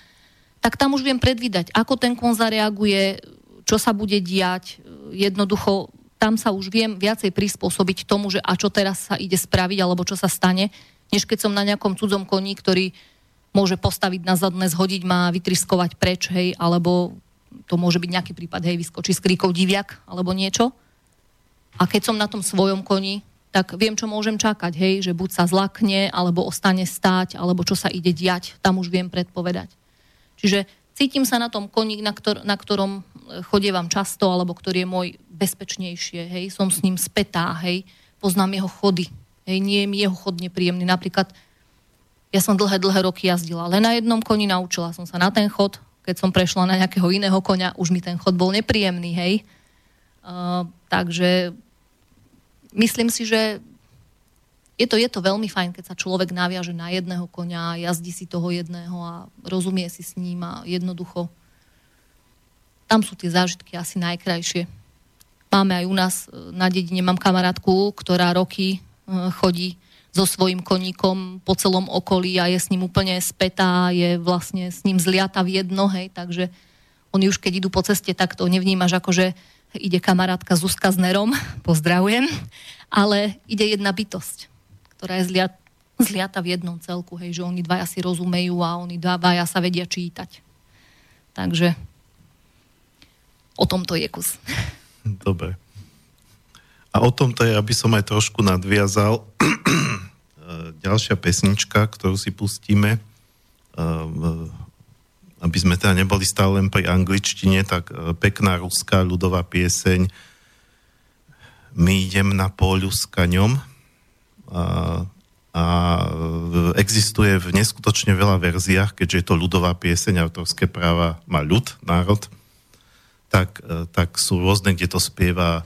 tak tam už viem predvídať, ako ten kon zareaguje, čo sa bude diať. Jednoducho, tam sa už viem viacej prispôsobiť tomu, že a čo teraz sa ide spraviť, alebo čo sa stane, než keď som na nejakom cudzom koni, ktorý môže postaviť na zadné, zhodiť ma, vytriskovať preč, hej, alebo to môže byť nejaký prípad, hej, vyskočí z kríkov diviak alebo niečo. A keď som na tom svojom koni, tak viem, čo môžem čakať, hej, že buď sa zlakne, alebo ostane stáť, alebo čo sa ide diať, tam už viem predpovedať. Čiže cítim sa na tom koni, na, ktor- na ktorom e, chodievam často, alebo ktorý je môj bezpečnejšie, hej, som s ním spätá, hej, poznám jeho chody, hej, nie je mi jeho chod nepríjemný. Napríklad ja som dlhé, dlhé roky jazdila, ale na jednom koni naučila som sa na ten chod, keď som prešla na nejakého iného konia, už mi ten chod bol nepríjemný, hej. Uh, takže myslím si, že je to, je to veľmi fajn, keď sa človek naviaže na jedného konia, jazdí si toho jedného a rozumie si s ním a jednoducho tam sú tie zážitky asi najkrajšie. Máme aj u nás e, na dedine, mám kamarátku, ktorá roky e, chodí so svojím koníkom po celom okolí a je s ním úplne spätá, je vlastne s ním zliata v jedno, hej, takže oni už keď idú po ceste, tak to nevnímaš ako, že ide kamarátka Zuzka s Nerom, pozdravujem, ale ide jedna bytosť, ktorá je zliat, zliata v jednom celku, hej, že oni dvaja si rozumejú a oni dvaja sa vedia čítať. Takže o tomto je kus. Dobre. A o tomto je, aby som aj trošku nadviazal, ďalšia pesnička, ktorú si pustíme, aby sme teda neboli stále len pri angličtine, tak e, pekná ruská ľudová pieseň. My idem na póľu s kaňom. A, a existuje v neskutočne veľa verziách, keďže je to ľudová pieseň, autorské práva má ľud, národ, tak, tak sú rôzne, kde to spieva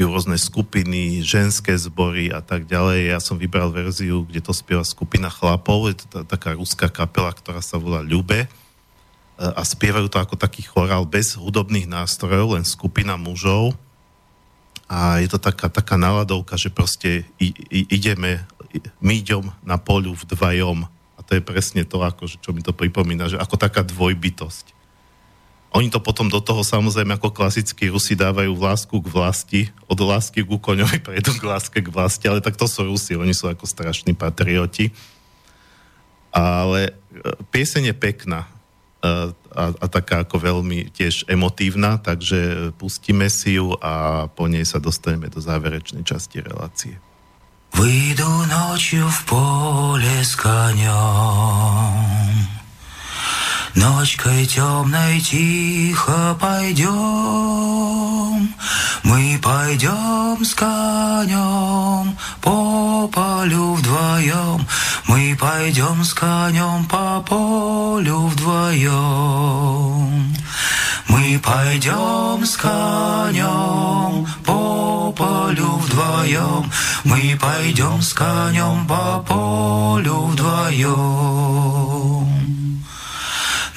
rôzne skupiny, ženské zbory a tak ďalej. Ja som vybral verziu, kde to spieva skupina chlapov, je to tá, taká ruská kapela, ktorá sa volá Ľube. E, a spievajú to ako taký chorál bez hudobných nástrojov, len skupina mužov. A je to taká, taká naladovka, že proste i, i, ideme, my idem na polu v dvajom. A to je presne to, ako, čo mi to pripomína, že ako taká dvojbytosť oni to potom do toho samozrejme ako klasickí Rusi dávajú lásku k vlasti, od lásky k koňovi prejdú k láske k vlasti, ale tak to sú Rusi, oni sú ako strašní patrioti. Ale e, pieseň je pekná e, a, a taká ako veľmi tiež emotívna, takže pustíme si ju a po nej sa dostaneme do záverečnej časti relácie. Выйду ночью в поле с конем Ночкой темной тихо пойдем, Мы пойдем с конем по полю вдвоем, Мы пойдем с конем по полю вдвоем. Мы пойдем с конем по полю вдвоем, Мы пойдем с конем по полю вдвоем.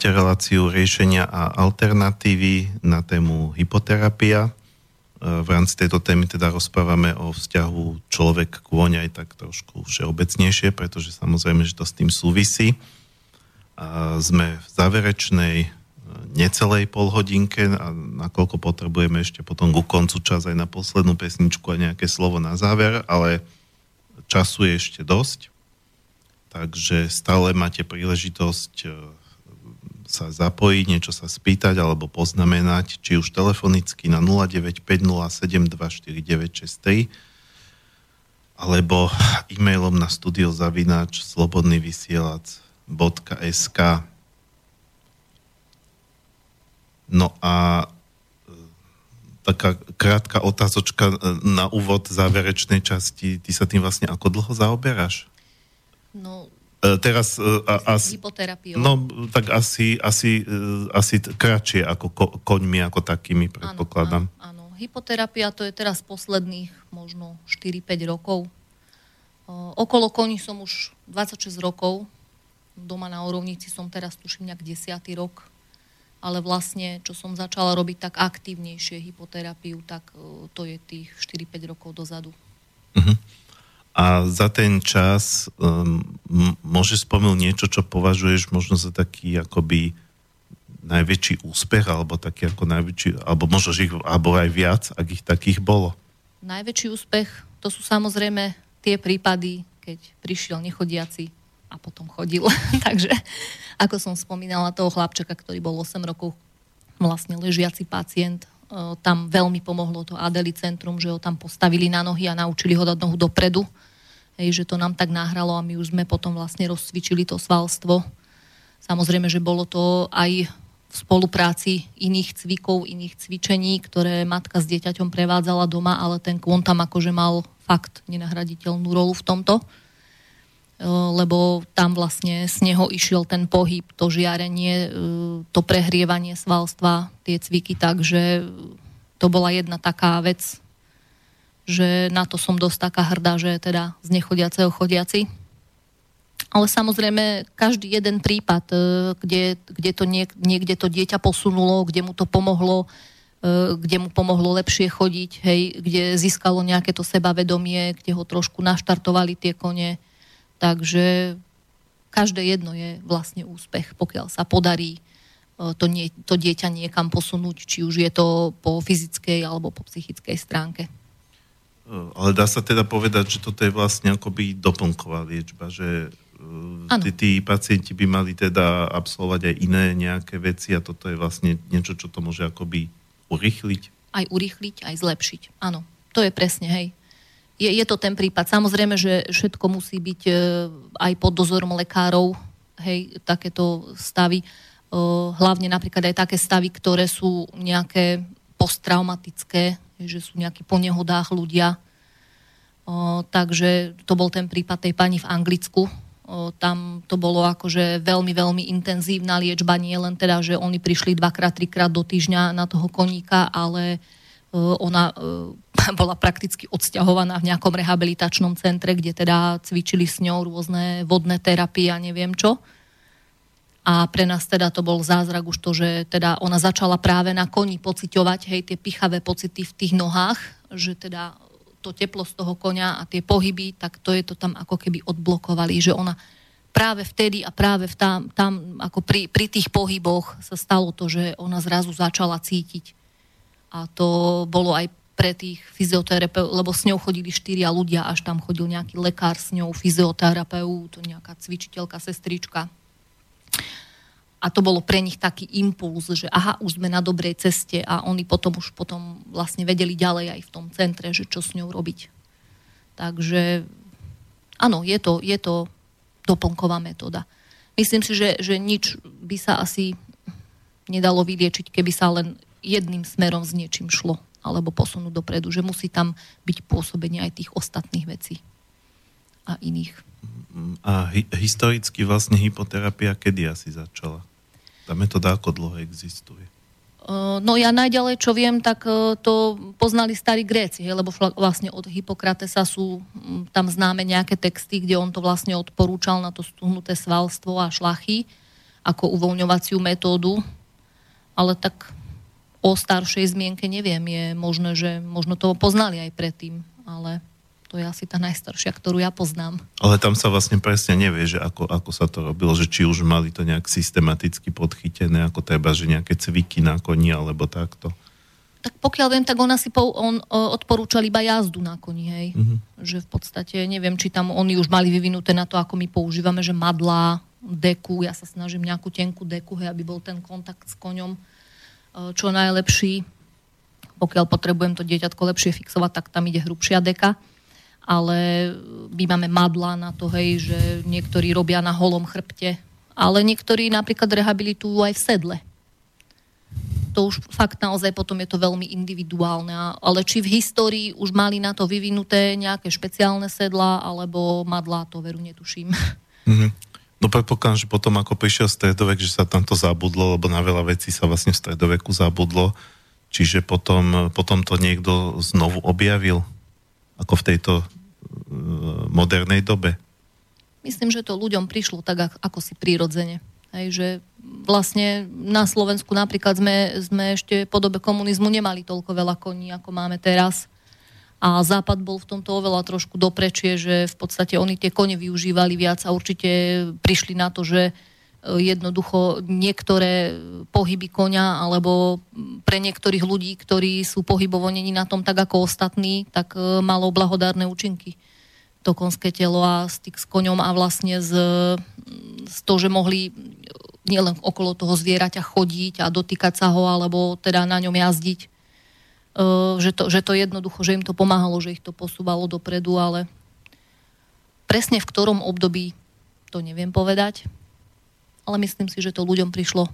Počúvate reláciu riešenia a alternatívy na tému hypoterapia. E, V rámci tejto témy teda rozprávame o vzťahu človek kôň aj tak trošku všeobecnejšie, pretože samozrejme, že to s tým súvisí. A sme v záverečnej e, necelej polhodinke a nakoľko potrebujeme ešte potom ku koncu čas aj na poslednú pesničku a nejaké slovo na záver, ale času je ešte dosť. Takže stále máte príležitosť e, sa zapojiť, niečo sa spýtať alebo poznamenať, či už telefonicky na 0950724963 alebo e-mailom na studiozavináč slobodnyvysielac.sk No a e, taká krátka otázočka e, na úvod záverečnej časti. Ty sa tým vlastne ako dlho zaoberáš? No, teraz e, a, as, no tak asi, asi, e, asi kratšie ako ko, koňmi ako takými, predpokladám. Áno, áno, áno. Hypoterapia to je teraz posledných možno 4-5 rokov. Okolo koní som už 26 rokov. Doma na Orovnici som teraz tuším nejak 10. rok. Ale vlastne, čo som začala robiť tak aktívnejšie hypoterapiu, tak to je tých 4-5 rokov dozadu. A za ten čas um, môžeš spomenúť niečo, čo považuješ možno za taký akoby najväčší úspech, alebo taký ako najväčší, alebo možno, ich, alebo aj viac, ak ich takých bolo. Najväčší úspech to sú samozrejme tie prípady, keď prišiel nechodiaci a potom chodil. Takže, ako som spomínala, toho chlapčeka, ktorý bol 8 rokov vlastne ležiaci pacient, tam veľmi pomohlo to Adeli centrum, že ho tam postavili na nohy a naučili ho dať nohu dopredu. Hej, že to nám tak nahralo a my už sme potom vlastne rozcvičili to svalstvo. Samozrejme, že bolo to aj v spolupráci iných cvikov, iných cvičení, ktoré matka s dieťaťom prevádzala doma, ale ten kvon tam akože mal fakt nenahraditeľnú rolu v tomto, E, lebo tam vlastne z neho išiel ten pohyb, to žiarenie, e, to prehrievanie svalstva, tie cviky, takže to bola jedna taká vec, že na to som dosť taká hrdá, že teda z nechodiaceho chodiaci. Ale samozrejme, každý jeden prípad, e, kde, kde to niek, niekde to dieťa posunulo, kde mu to pomohlo, e, kde mu pomohlo lepšie chodiť, hej, kde získalo nejaké to sebavedomie, kde ho trošku naštartovali tie kone. Takže každé jedno je vlastne úspech, pokiaľ sa podarí e, to, nie, to dieťa niekam posunúť, či už je to po fyzickej alebo po psychickej stránke. E, Ale dá sa teda povedať, že toto je vlastne akoby doplnková liečba, že e, tí, tí pacienti by mali teda absolvovať aj iné nejaké veci a toto je vlastne niečo, čo to môže akoby urychliť. aj urýchliť, aj zlepšiť. Áno, to je presne, hej. Je, je to ten prípad. Samozrejme, že všetko musí byť e, aj pod dozorom lekárov, hej, takéto stavy. E, hlavne napríklad aj také stavy, ktoré sú nejaké posttraumatické, že sú nejakí po nehodách ľudia. O, takže to bol ten prípad tej pani v Anglicku. Tam to bolo akože veľmi, veľmi intenzívna liečba, nie len teda, že oni prišli dvakrát, trikrát do týždňa na toho koníka, ale ona o, bola prakticky odsťahovaná v nejakom rehabilitačnom centre, kde teda cvičili s ňou rôzne vodné terapie a neviem čo. A pre nás teda to bol zázrak už to, že teda ona začala práve na koni pociťovať, hej, tie pichavé pocity v tých nohách, že teda to teplo z toho konia a tie pohyby, tak to je to tam ako keby odblokovali, že ona práve vtedy a práve v tam, tam ako pri, pri tých pohyboch sa stalo to, že ona zrazu začala cítiť. A to bolo aj pre tých fyzioterapeutov, lebo s ňou chodili štyria ľudia, až tam chodil nejaký lekár s ňou, fyzioterapeut, nejaká cvičiteľka, sestrička, a to bolo pre nich taký impuls, že aha, už sme na dobrej ceste a oni potom už potom vlastne vedeli ďalej aj v tom centre, že čo s ňou robiť. Takže áno, je to, je to doplnková metóda. Myslím si, že, že nič by sa asi nedalo vyliečiť, keby sa len jedným smerom s niečím šlo alebo posunúť dopredu, že musí tam byť pôsobenie aj tých ostatných vecí a iných. A hi- historicky vlastne hypoterapia kedy asi začala? Tá metóda ako dlho existuje? No ja najďalej, čo viem, tak to poznali starí Gréci, lebo vlastne od Hippokratesa sú tam známe nejaké texty, kde on to vlastne odporúčal na to stuhnuté svalstvo a šlachy ako uvoľňovaciu metódu, ale tak o staršej zmienke neviem, je možné, že možno to poznali aj predtým, ale to je asi tá najstaršia, ktorú ja poznám. Ale tam sa vlastne presne nevie, že ako, ako sa to robilo, že či už mali to nejak systematicky podchytené, ako treba, že nejaké cviky na koni alebo takto. Tak pokiaľ viem, tak on asi po, on odporúčal iba jazdu na koni, hej. Uh-huh. Že v podstate, neviem, či tam oni už mali vyvinuté na to, ako my používame, že madlá, deku, ja sa snažím nejakú tenkú deku, hej, aby bol ten kontakt s koňom čo najlepší. Pokiaľ potrebujem to dieťatko lepšie fixovať, tak tam ide hrubšia deka ale my máme madla na to, hej, že niektorí robia na holom chrbte, ale niektorí napríklad rehabilitujú aj v sedle. To už fakt naozaj potom je to veľmi individuálne. Ale či v histórii už mali na to vyvinuté nejaké špeciálne sedla alebo madlá, to veru netuším. Mm-hmm. No predpokladám, že potom ako prišiel stredovek, že sa tam to zabudlo, lebo na veľa vecí sa vlastne v stredoveku zabudlo. Čiže potom, potom to niekto znovu objavil ako v tejto uh, modernej dobe? Myslím, že to ľuďom prišlo tak, ako si prirodzene. Hej, že vlastne na Slovensku napríklad sme, sme ešte po dobe komunizmu nemali toľko veľa koní, ako máme teraz. A Západ bol v tomto oveľa trošku doprečie, že v podstate oni tie kone využívali viac a určite prišli na to, že jednoducho niektoré pohyby konia alebo pre niektorých ľudí, ktorí sú pohybovo není na tom tak ako ostatní, tak e, malo blahodárne účinky. To konské telo a styk s koňom a vlastne z, z to, že mohli nielen okolo toho zvieraťa chodiť a dotýkať sa ho alebo teda na ňom jazdiť, e, že to, že to jednoducho, že im to pomáhalo, že ich to posúvalo dopredu, ale presne v ktorom období to neviem povedať ale myslím si, že to ľuďom prišlo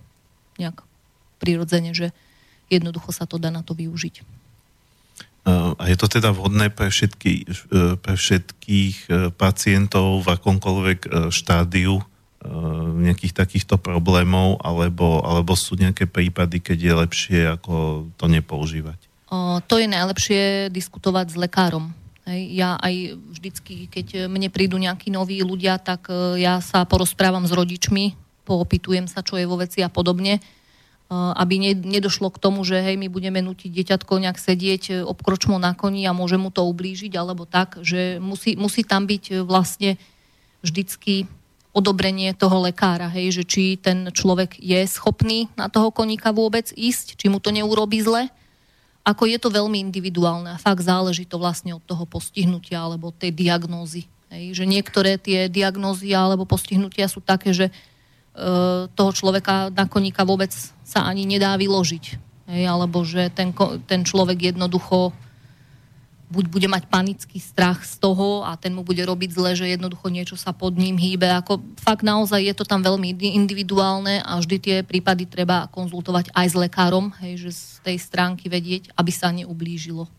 nejak prirodzene, že jednoducho sa to dá na to využiť. A je to teda vhodné pre, všetky, pre všetkých pacientov v akomkoľvek štádiu nejakých takýchto problémov, alebo, alebo sú nejaké prípady, keď je lepšie ako to nepoužívať? To je najlepšie diskutovať s lekárom. Hej, ja aj vždycky, keď mne prídu nejakí noví ľudia, tak ja sa porozprávam s rodičmi, poopitujem sa, čo je vo veci a podobne, aby nedošlo k tomu, že hej, my budeme nutiť dieťatko nejak sedieť e, obkročmo na koni a môže mu to ublížiť, alebo tak, že musí, musí tam byť e, vlastne vždycky odobrenie toho lekára, hej, že či ten človek je schopný na toho koníka vôbec ísť, či mu to neurobí zle, ako je to veľmi individuálne a fakt záleží to vlastne od toho postihnutia alebo tej diagnózy. Hej, že niektoré tie diagnózy alebo postihnutia sú také, že E, toho človeka na koníka vôbec sa ani nedá vyložiť. Hej, alebo že ten, ten človek jednoducho buď bude mať panický strach z toho a ten mu bude robiť zle, že jednoducho niečo sa pod ním hýbe. Ako fakt naozaj je to tam veľmi individuálne a vždy tie prípady treba konzultovať aj s lekárom, hej, že z tej stránky vedieť, aby sa neublížilo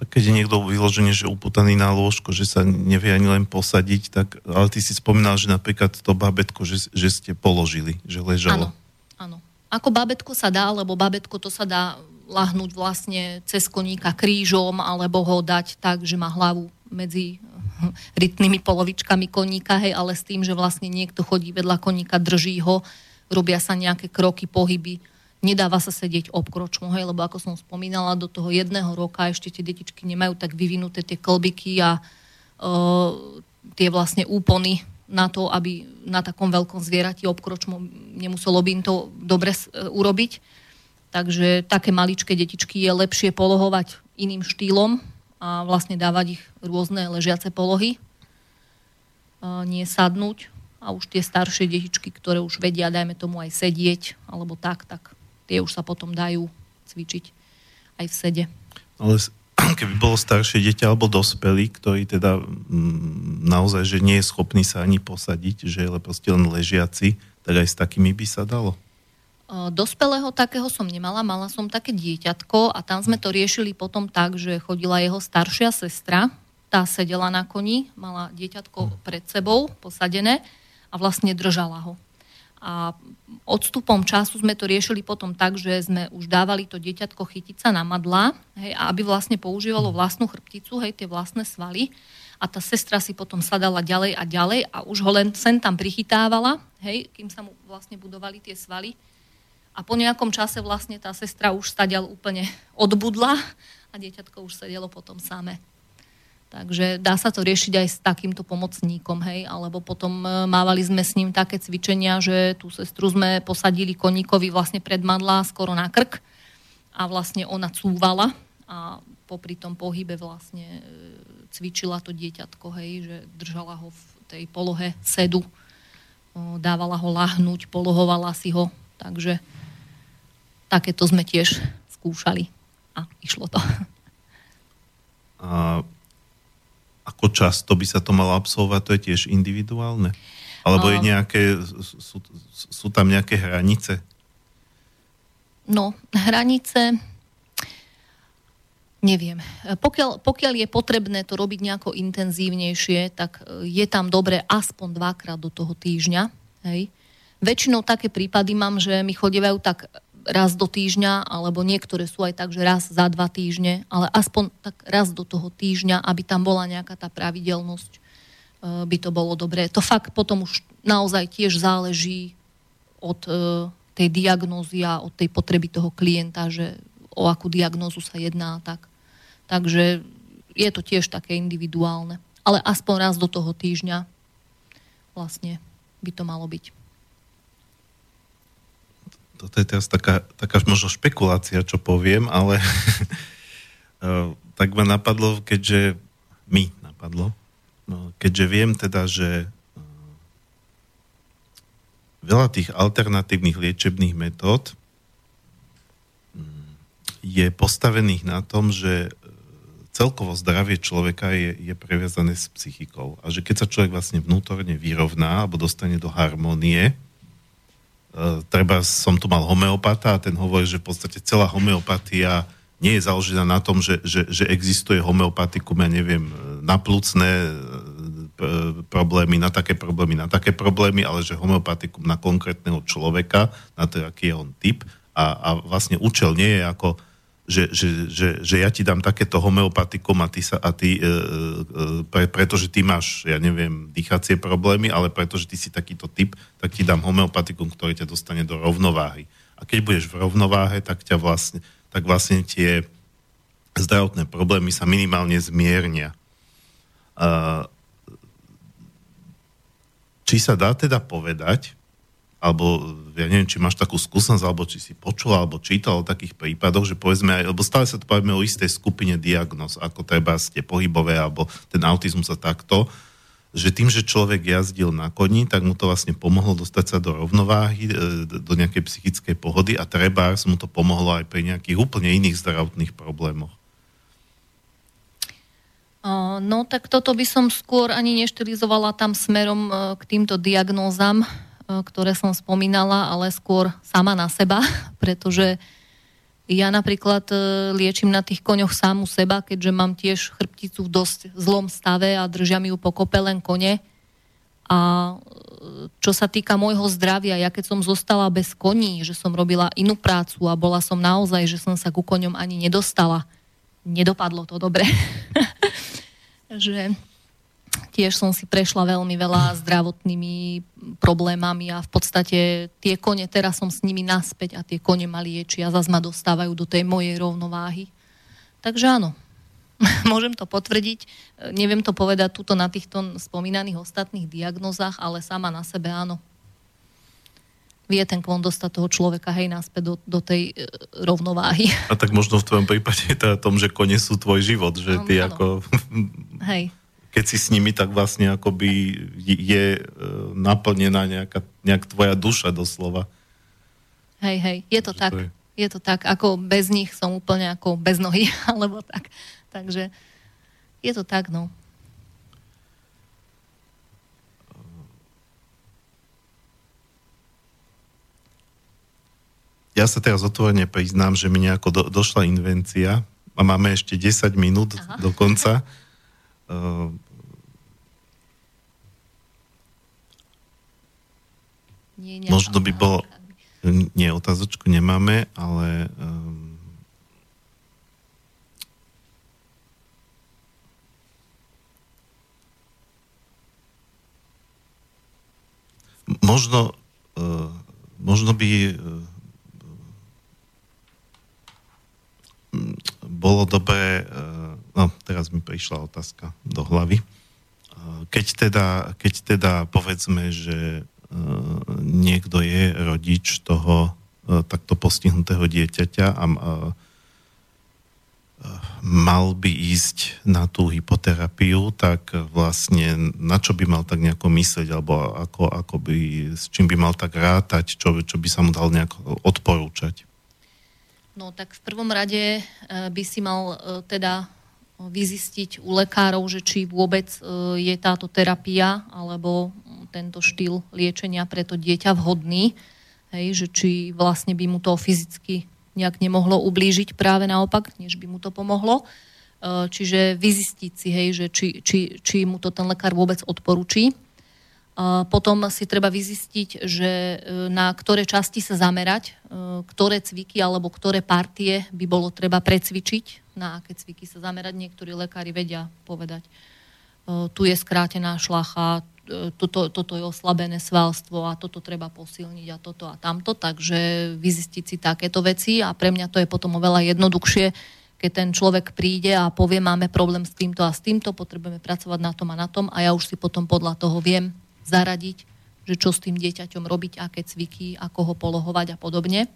tak keď je niekto vyložený, že uputaný na lôžko, že sa nevie ani len posadiť, tak, ale ty si spomínal, že napríklad to babetko, že, že ste položili, že ležalo. Áno, áno. Ako babetko sa dá, lebo babetko to sa dá lahnúť vlastne cez koníka krížom, alebo ho dať tak, že má hlavu medzi rytnými polovičkami koníka, hej, ale s tým, že vlastne niekto chodí vedľa koníka, drží ho, robia sa nejaké kroky, pohyby, nedáva sa sedieť obkročmu, hej, lebo ako som spomínala, do toho jedného roka ešte tie detičky nemajú tak vyvinuté tie klbiky a uh, tie vlastne úpony na to, aby na takom veľkom zvierati obkročmu nemuselo by im to dobre uh, urobiť. Takže také maličké detičky je lepšie polohovať iným štýlom a vlastne dávať ich rôzne ležiace polohy, nie sadnúť. A už tie staršie detičky, ktoré už vedia, dajme tomu aj sedieť, alebo tak, tak tie už sa potom dajú cvičiť aj v sede. Ale keby bolo staršie dieťa alebo dospelý, ktorý teda m, naozaj, že nie je schopný sa ani posadiť, že je proste len ležiaci, tak aj s takými by sa dalo? Dospelého takého som nemala, mala som také dieťatko a tam sme to riešili potom tak, že chodila jeho staršia sestra, tá sedela na koni, mala dieťatko hm. pred sebou posadené a vlastne držala ho. A odstupom času sme to riešili potom tak, že sme už dávali to dieťatko chytiť sa na madla, hej, aby vlastne používalo vlastnú chrbticu, hej, tie vlastné svaly. A tá sestra si potom sadala ďalej a ďalej a už ho len sem tam prichytávala, hej, kým sa mu vlastne budovali tie svaly. A po nejakom čase vlastne tá sestra už stadial úplne odbudla a dieťatko už sedelo potom samé. Takže dá sa to riešiť aj s takýmto pomocníkom, hej, alebo potom e, mávali sme s ním také cvičenia, že tú sestru sme posadili koníkovi vlastne pred madlá skoro na krk a vlastne ona cúvala a popri tom pohybe vlastne e, cvičila to dieťatko, hej, že držala ho v tej polohe sedu, dávala ho lahnúť, polohovala si ho, takže takéto sme tiež skúšali a išlo to. A ako často by sa to malo absolvovať, to je tiež individuálne? Alebo je nejaké, sú, sú tam nejaké hranice? No, hranice, neviem. Pokiaľ, pokiaľ je potrebné to robiť nejako intenzívnejšie, tak e, je tam dobre aspoň dvakrát do toho týždňa. Hej. Väčšinou také prípady mám, že mi chodievajú tak raz do týždňa, alebo niektoré sú aj tak, že raz za dva týždne, ale aspoň tak raz do toho týždňa, aby tam bola nejaká tá pravidelnosť, e, by to bolo dobré. To fakt potom už naozaj tiež záleží od e, tej diagnózy a od tej potreby toho klienta, že o akú diagnózu sa jedná tak. Takže je to tiež také individuálne. Ale aspoň raz do toho týždňa vlastne by to malo byť toto je teraz taká, taká možno špekulácia, čo poviem, ale eh, tak ma napadlo, keďže mi napadlo, no, keďže viem teda, že eh, veľa tých alternatívnych liečebných metód mm, je postavených na tom, že eh, celkovo zdravie človeka je, je previazané s psychikou. A že keď sa človek vlastne vnútorne vyrovná alebo dostane do harmonie, treba som tu mal homeopata a ten hovorí, že v podstate celá homeopatia nie je založená na tom, že, že, že existuje homeopatikum, ja neviem, na plúcne e, problémy, na také problémy, na také problémy, ale že homeopatikum na konkrétneho človeka, na to, aký je on typ a, a vlastne účel nie je ako že, že, že, že ja ti dám takéto homeopatikum a ty, sa, a ty e, e, pre, pretože ty máš, ja neviem, dýchacie problémy, ale pretože ty si takýto typ, tak ti dám homeopatikum, ktorý ťa dostane do rovnováhy. A keď budeš v rovnováhe, tak ťa vlastne, tak vlastne tie zdravotné problémy sa minimálne zmiernia. Uh, či sa dá teda povedať, alebo ja neviem, či máš takú skúsenosť, alebo či si počul, alebo čítal o takých prípadoch, že povedzme aj, lebo stále sa to povieme o istej skupine diagnóz, ako treba ste pohybové, alebo ten autizmus a takto, že tým, že človek jazdil na koni, tak mu to vlastne pomohlo dostať sa do rovnováhy, e, do nejakej psychickej pohody a treba mu to pomohlo aj pri nejakých úplne iných zdravotných problémoch. No tak toto by som skôr ani neštilizovala tam smerom e, k týmto diagnózam, ktoré som spomínala, ale skôr sama na seba, pretože ja napríklad e, liečím na tých koňoch u seba, keďže mám tiež chrbticu v dosť zlom stave a držia mi ju pokope len kone. A e, čo sa týka môjho zdravia, ja keď som zostala bez koní, že som robila inú prácu a bola som naozaj, že som sa ku koňom ani nedostala, nedopadlo to dobre. že tiež som si prešla veľmi veľa zdravotnými problémami a v podstate tie kone, teraz som s nimi naspäť a tie kone ma liečia zase ma dostávajú do tej mojej rovnováhy. Takže áno, môžem to potvrdiť. Neviem to povedať tuto na týchto spomínaných ostatných diagnozách, ale sama na sebe áno. Vie ten kvon dostať toho človeka hej naspäť do, do tej e, rovnováhy. A tak možno v tvojom prípade je to o tom, že kone sú tvoj život, že ty Áno, áno. ako... Hej. Keď si s nimi, tak vlastne akoby je e, naplnená nejaká, nejak tvoja duša doslova. Hej, hej, je to Že tak. to je- Je to tak, ako bez nich som úplne ako bez nohy, alebo tak. Takže je to tak, no. Ja sa teraz otvorene priznám, že mi nejako do, došla invencia a máme ešte 10 minút Aha. do konca. Nie, nejaká Možno by bolo- nie, otázočku nemáme, ale um, možno, uh, možno by uh, bolo dobré, uh, no teraz mi prišla otázka do hlavy, keď teda, keď teda povedzme, že uh, niekto je rodič toho uh, takto postihnutého dieťaťa a uh, mal by ísť na tú hypoterapiu, tak vlastne na čo by mal tak nejako myslieť, alebo ako, ako by, s čím by mal tak rátať, čo, čo by sa mu dal nejako odporúčať. No tak v prvom rade e, by si mal e, teda vyzistiť u lekárov, že či vôbec e, je táto terapia alebo tento štýl liečenia pre to dieťa vhodný, hej, že či vlastne by mu to fyzicky nejak nemohlo ublížiť práve naopak, než by mu to pomohlo. E, Čiže vyzistiť si, hej, že či, či, či mu to ten lekár vôbec odporúči. A Potom si treba vyzistiť, že e, na ktoré časti sa zamerať, ktoré cviky alebo ktoré partie by bolo treba precvičiť, na aké cviky sa zamerať. Niektorí lekári vedia povedať, tu je skrátená šlacha, e, toto, toto je oslabené svalstvo a toto treba posilniť a toto a tamto. Takže vyzistiť si takéto veci a pre mňa to je potom oveľa jednoduchšie, keď ten človek príde a povie, máme problém s týmto a s týmto, potrebujeme pracovať na tom a na tom a ja už si potom podľa toho viem zaradiť, že čo s tým dieťaťom robiť, aké cviky, ako ho polohovať a podobne.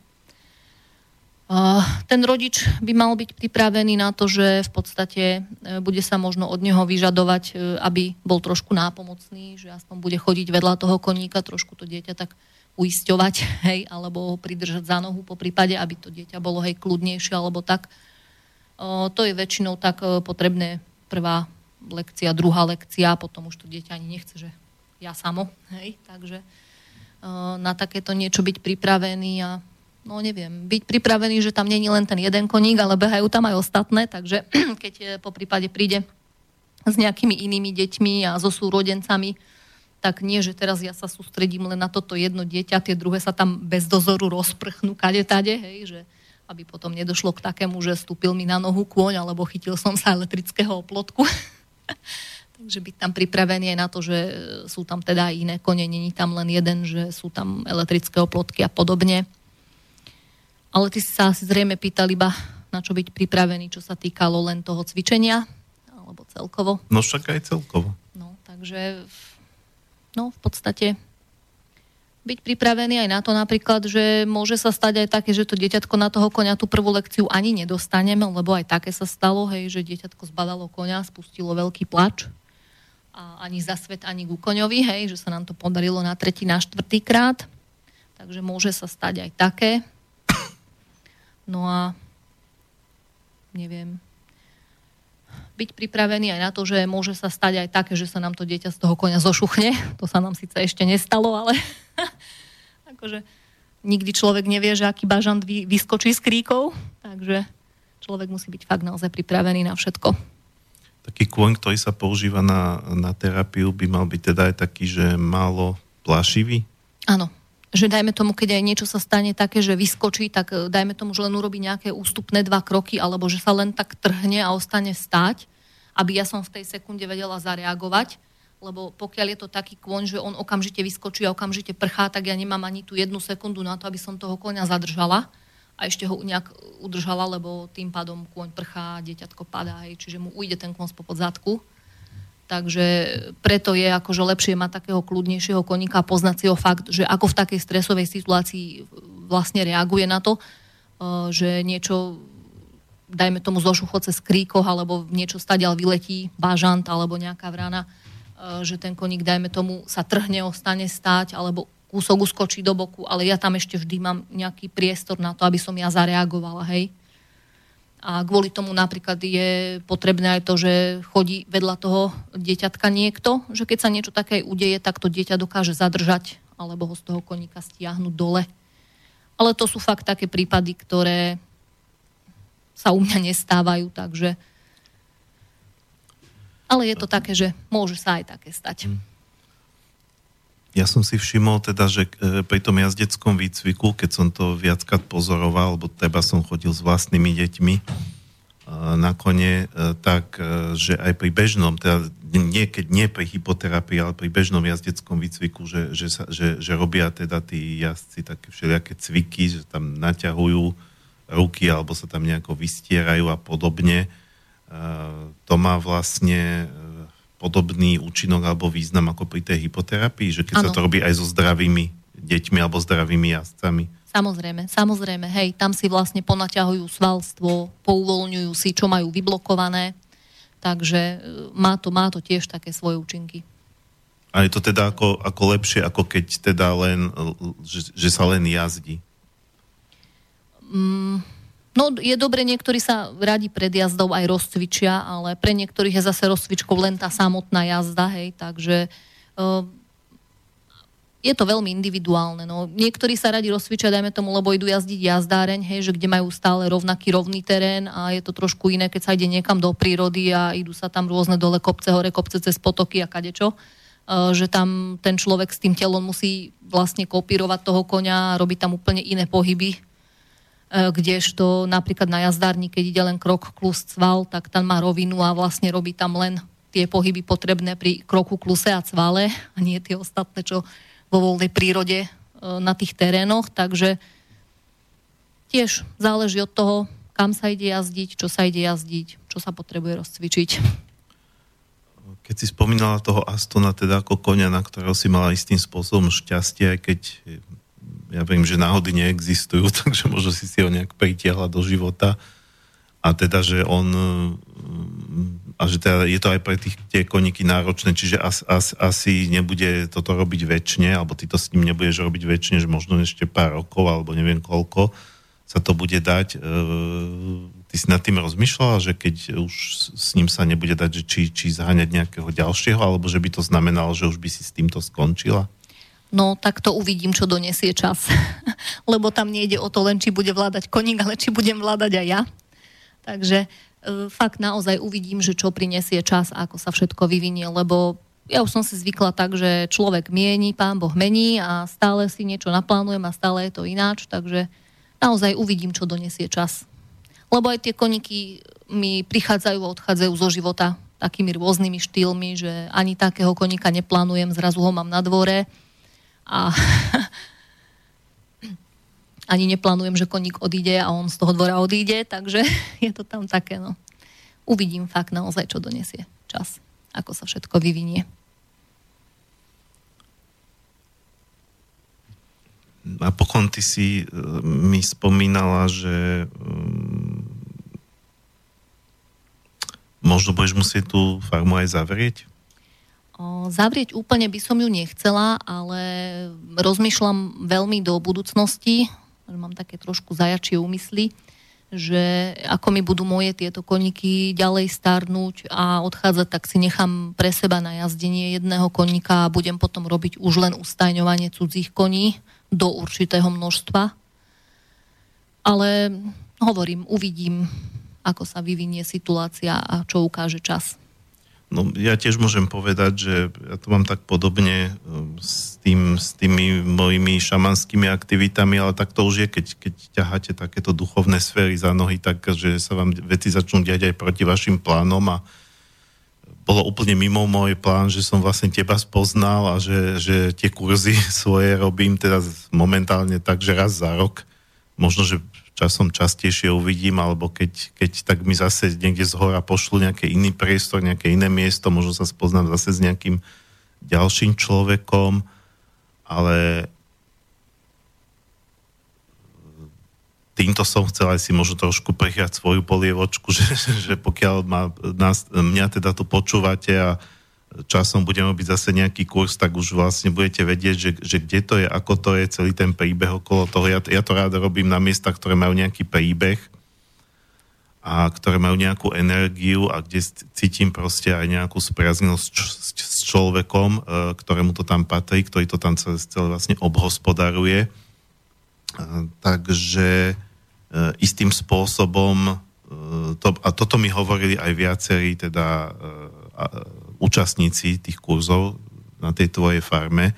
Ten rodič by mal byť pripravený na to, že v podstate e, bude sa možno od neho vyžadovať, e, aby bol trošku nápomocný, že aspoň bude chodiť vedľa toho koníka, trošku to dieťa tak uisťovať, hej, alebo ho pridržať za nohu po prípade, aby to dieťa bolo hej kľudnejšie, alebo tak. To je väčšinou tak uh, potrebné prvá lekcia, druhá lekcia, potom už to dieťa ani nechce, že ja samo, hej, takže na takéto niečo byť pripravený a no neviem, byť pripravený, že tam není len ten jeden koník, ale behajú tam aj ostatné, takže keď eh, po prípade príde s nejakými inými deťmi a so súrodencami, tak nie, že teraz ja sa sústredím len na toto jedno dieťa, tie druhé sa tam bez dozoru rozprchnú kade tade, hej, že aby potom nedošlo k takému, že stúpil mi na nohu kôň, alebo chytil som sa elektrického oplotku. Takže byť tam pripravený aj na to, že sú tam teda iné kone, není tam len jeden, že sú tam elektrické oplotky a podobne. Ale ty si sa asi zrejme pýtal iba, na čo byť pripravený, čo sa týkalo len toho cvičenia, alebo celkovo. No však aj celkovo. No, takže no, v podstate byť pripravený aj na to napríklad, že môže sa stať aj také, že to dieťatko na toho konia tú prvú lekciu ani nedostaneme, lebo aj také sa stalo, hej, že dieťatko zbadalo konia, spustilo veľký plač a ani za svet, ani ku koňovi, hej, že sa nám to podarilo na tretí, na štvrtý krát. Takže môže sa stať aj také. No a neviem, byť pripravený aj na to, že môže sa stať aj také, že sa nám to dieťa z toho konia zošuchne. To sa nám síce ešte nestalo, ale akože nikdy človek nevie, že aký bažant vy, vyskočí z kríkov, takže človek musí byť fakt naozaj pripravený na všetko. Taký kôň, ktorý sa používa na, na terapiu, by mal byť teda aj taký, že málo plášivý. Áno, že dajme tomu, keď aj niečo sa stane také, že vyskočí, tak e, dajme tomu, že len urobí nejaké ústupné dva kroky, alebo že sa len tak trhne a ostane stáť, aby ja som v tej sekunde vedela zareagovať, lebo pokiaľ je to taký kôň, že on okamžite vyskočí a okamžite prchá, tak ja nemám ani tú jednu sekundu na to, aby som toho koňa zadržala a ešte ho nejak udržala, lebo tým pádom kôň prchá, dieťatko padá, čiže mu ujde ten kôň spod zadku. Takže preto je akože lepšie mať takého kľudnejšieho koníka a poznať si ho fakt, že ako v takej stresovej situácii vlastne reaguje na to, eh, že niečo dajme tomu zošucho cez kríkoch alebo niečo stadiaľ vyletí, bažant alebo nejaká vrana, eh, že ten koník, dajme tomu, sa trhne, ostane stáť alebo kúsok uskočí do boku, ale ja tam ešte vždy mám nejaký priestor na to, aby som ja zareagovala, hej. A kvôli tomu napríklad je potrebné aj to, že chodí vedľa toho dieťatka niekto, že keď sa niečo také udeje, tak to dieťa dokáže zadržať alebo ho z toho koníka stiahnuť dole. Ale to sú fakt také prípady, ktoré sa u mňa nestávajú, takže... Ale je to také, že môže sa aj také stať. Mm. Ja som si všimol teda, že e, pri tom jazdeckom výcviku, keď som to viackrát pozoroval, lebo teba som chodil s vlastnými deťmi na kone, e, tak e, že aj pri bežnom, teda nie, keď nie pri hypoterapii, ale pri bežnom jazdeckom výcviku, že, že, sa, že, že robia teda tí jazdci také všelijaké cviky, že tam naťahujú ruky alebo sa tam nejako vystierajú a podobne. To má vlastne podobný účinok alebo význam ako pri tej hypoterapii, že keď ano. sa to robí aj so zdravými deťmi alebo zdravými jazdcami? Samozrejme, samozrejme, hej, tam si vlastne ponaťahujú svalstvo, pouvoľňujú si, čo majú vyblokované, takže e, má to, má to tiež také svoje účinky. A je to teda ako, ako lepšie, ako keď teda len, že, že sa len jazdí? Mm, No je dobre, niektorí sa radi pred jazdou aj rozcvičia, ale pre niektorých je zase rozcvičkou len tá samotná jazda, hej, takže uh, je to veľmi individuálne. No. Niektorí sa radi rozcvičia, dajme tomu, lebo idú jazdiť jazdáreň, hej, že kde majú stále rovnaký rovný terén a je to trošku iné, keď sa ide niekam do prírody a idú sa tam rôzne dole kopce, hore kopce cez potoky a kadečo uh, že tam ten človek s tým telom musí vlastne kopírovať toho konia, robiť tam úplne iné pohyby, kdežto napríklad na jazdárni, keď ide len krok klus cval, tak tam má rovinu a vlastne robí tam len tie pohyby potrebné pri kroku kluse a cvale a nie tie ostatné, čo vo voľnej prírode e, na tých terénoch, takže tiež záleží od toho, kam sa ide jazdiť, čo sa ide jazdiť, čo sa potrebuje rozcvičiť. Keď si spomínala toho Astona, teda ako konia, na ktorého si mala istým spôsobom šťastie, aj keď ja viem, že náhody neexistujú, takže možno si si ho nejak pritiahla do života a teda, že on mm, a že teda je to aj pre tých, tie koníky náročné, čiže as, as, asi nebude toto robiť väčšine, alebo ty to s ním nebudeš robiť väčšine, že možno ešte pár rokov, alebo neviem koľko sa to bude dať. E, ty si nad tým rozmýšľala, že keď už s ním sa nebude dať, že či, či zháňať nejakého ďalšieho, alebo že by to znamenalo, že už by si s týmto skončila? No tak to uvidím, čo donesie čas. Lebo tam nejde o to len, či bude vládať koník, ale či budem vládať aj ja. Takže e, fakt naozaj uvidím, že čo prinesie čas, ako sa všetko vyvinie, lebo ja už som si zvykla tak, že človek mieni, pán Boh mení a stále si niečo naplánujem a stále je to ináč, takže naozaj uvidím, čo donesie čas. Lebo aj tie koníky mi prichádzajú a odchádzajú zo života takými rôznymi štýlmi, že ani takého koníka neplánujem, zrazu ho mám na dvore, a ani neplánujem, že koník odíde a on z toho dvora odíde, takže je to tam také, no. Uvidím fakt naozaj, čo donesie čas, ako sa všetko vyvinie. Napokon ty si e, mi spomínala, že um, možno budeš musieť tú farmu aj zavrieť? Zavrieť úplne by som ju nechcela, ale rozmýšľam veľmi do budúcnosti, mám také trošku zajačie úmysly, že ako mi budú moje tieto koníky ďalej starnúť a odchádzať, tak si nechám pre seba na jazdenie jedného koníka a budem potom robiť už len ustajňovanie cudzích koní do určitého množstva. Ale hovorím, uvidím, ako sa vyvinie situácia a čo ukáže čas. No, ja tiež môžem povedať, že ja to mám tak podobne um, s, tým, s tými mojimi šamanskými aktivitami, ale tak to už je, keď, keď ťaháte takéto duchovné sféry za nohy, tak že sa vám veci začnú diať aj proti vašim plánom a bolo úplne mimo môj plán, že som vlastne teba spoznal a že, že tie kurzy svoje robím teda momentálne tak, že raz za rok. Možno, že časom častejšie uvidím, alebo keď, keď tak mi zase niekde z hora pošlu nejaký iný priestor, nejaké iné miesto, možno sa spoznám zase s nejakým ďalším človekom, ale týmto som chcel aj si možno trošku prehrať svoju polievočku, že, že pokiaľ ma, nás, mňa teda tu počúvate a časom budeme robiť zase nejaký kurz, tak už vlastne budete vedieť, že, že kde to je, ako to je, celý ten príbeh okolo toho. Ja, ja to rád robím na miestach, ktoré majú nejaký príbeh a ktoré majú nejakú energiu a kde cítim proste aj nejakú spriaznosť s, s človekom, e, ktorému to tam patrí, ktorý to tam celé, celé vlastne obhospodaruje. Takže E, istým spôsobom, e, to, a toto mi hovorili aj viacerí teda e, účastníci tých kurzov na tej tvojej farme,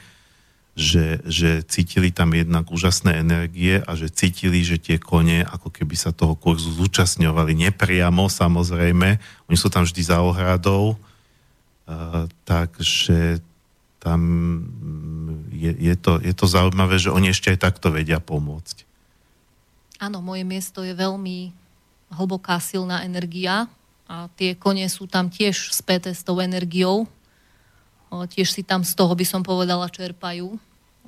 že, že cítili tam jednak úžasné energie a že cítili, že tie kone ako keby sa toho kurzu zúčastňovali nepriamo samozrejme, oni sú tam vždy za ohradou, uh, takže tam je, je, to, je to zaujímavé, že oni ešte aj takto vedia pomôcť. Áno, moje miesto je veľmi hlboká, silná energia a tie kone sú tam tiež späté s tou energiou. Tiež si tam z toho, by som povedala, čerpajú.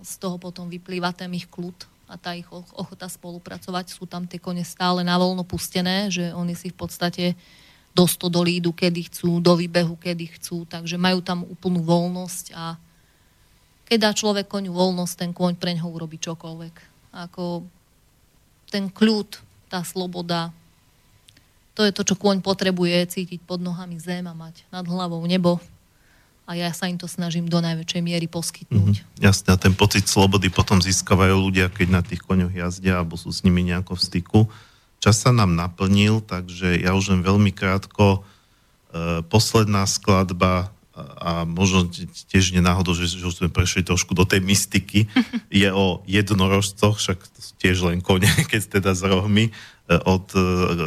Z toho potom vyplýva ten ich kľud a tá ich ochota spolupracovať. Sú tam tie kone stále navoľno pustené, že oni si v podstate do idú, kedy chcú, do výbehu, kedy chcú, takže majú tam úplnú voľnosť a keď dá človek koňu voľnosť, ten kôň pre ňoho urobí čokoľvek. Ako ten kľud, tá sloboda, to je to, čo kôň potrebuje, cítiť pod nohami zem a mať nad hlavou nebo. A ja sa im to snažím do najväčšej miery poskytnúť. Mm-hmm. Jasne, a ten pocit slobody potom získavajú ľudia, keď na tých koňoch jazdia alebo sú s nimi nejako v styku. Čas sa nám naplnil, takže ja už len veľmi krátko. E, posledná skladba a možno tiež nenáhodou, že, že už sme prešli trošku do tej mystiky, je o jednorožcoch, však tiež len kone, keď teda z rohmi, od e,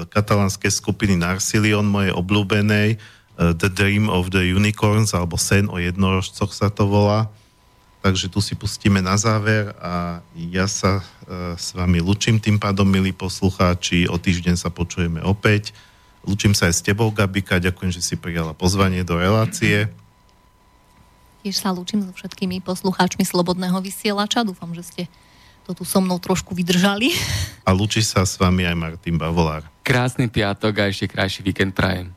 katalánskej skupiny Narsilion, mojej obľúbenej, e, The Dream of the Unicorns, alebo Sen o jednorožcoch sa to volá. Takže tu si pustíme na záver a ja sa s vami lučím tým pádom, milí poslucháči. O týždeň sa počujeme opäť. Lučím sa aj s tebou, Gabika. Ďakujem, že si prijala pozvanie do relácie. Tiež sa lúčim so všetkými poslucháčmi Slobodného vysielača. Dúfam, že ste to tu so mnou trošku vydržali. A lúči sa s vami aj Martin Bavolár. Krásny piatok a ešte krajší víkend prajem.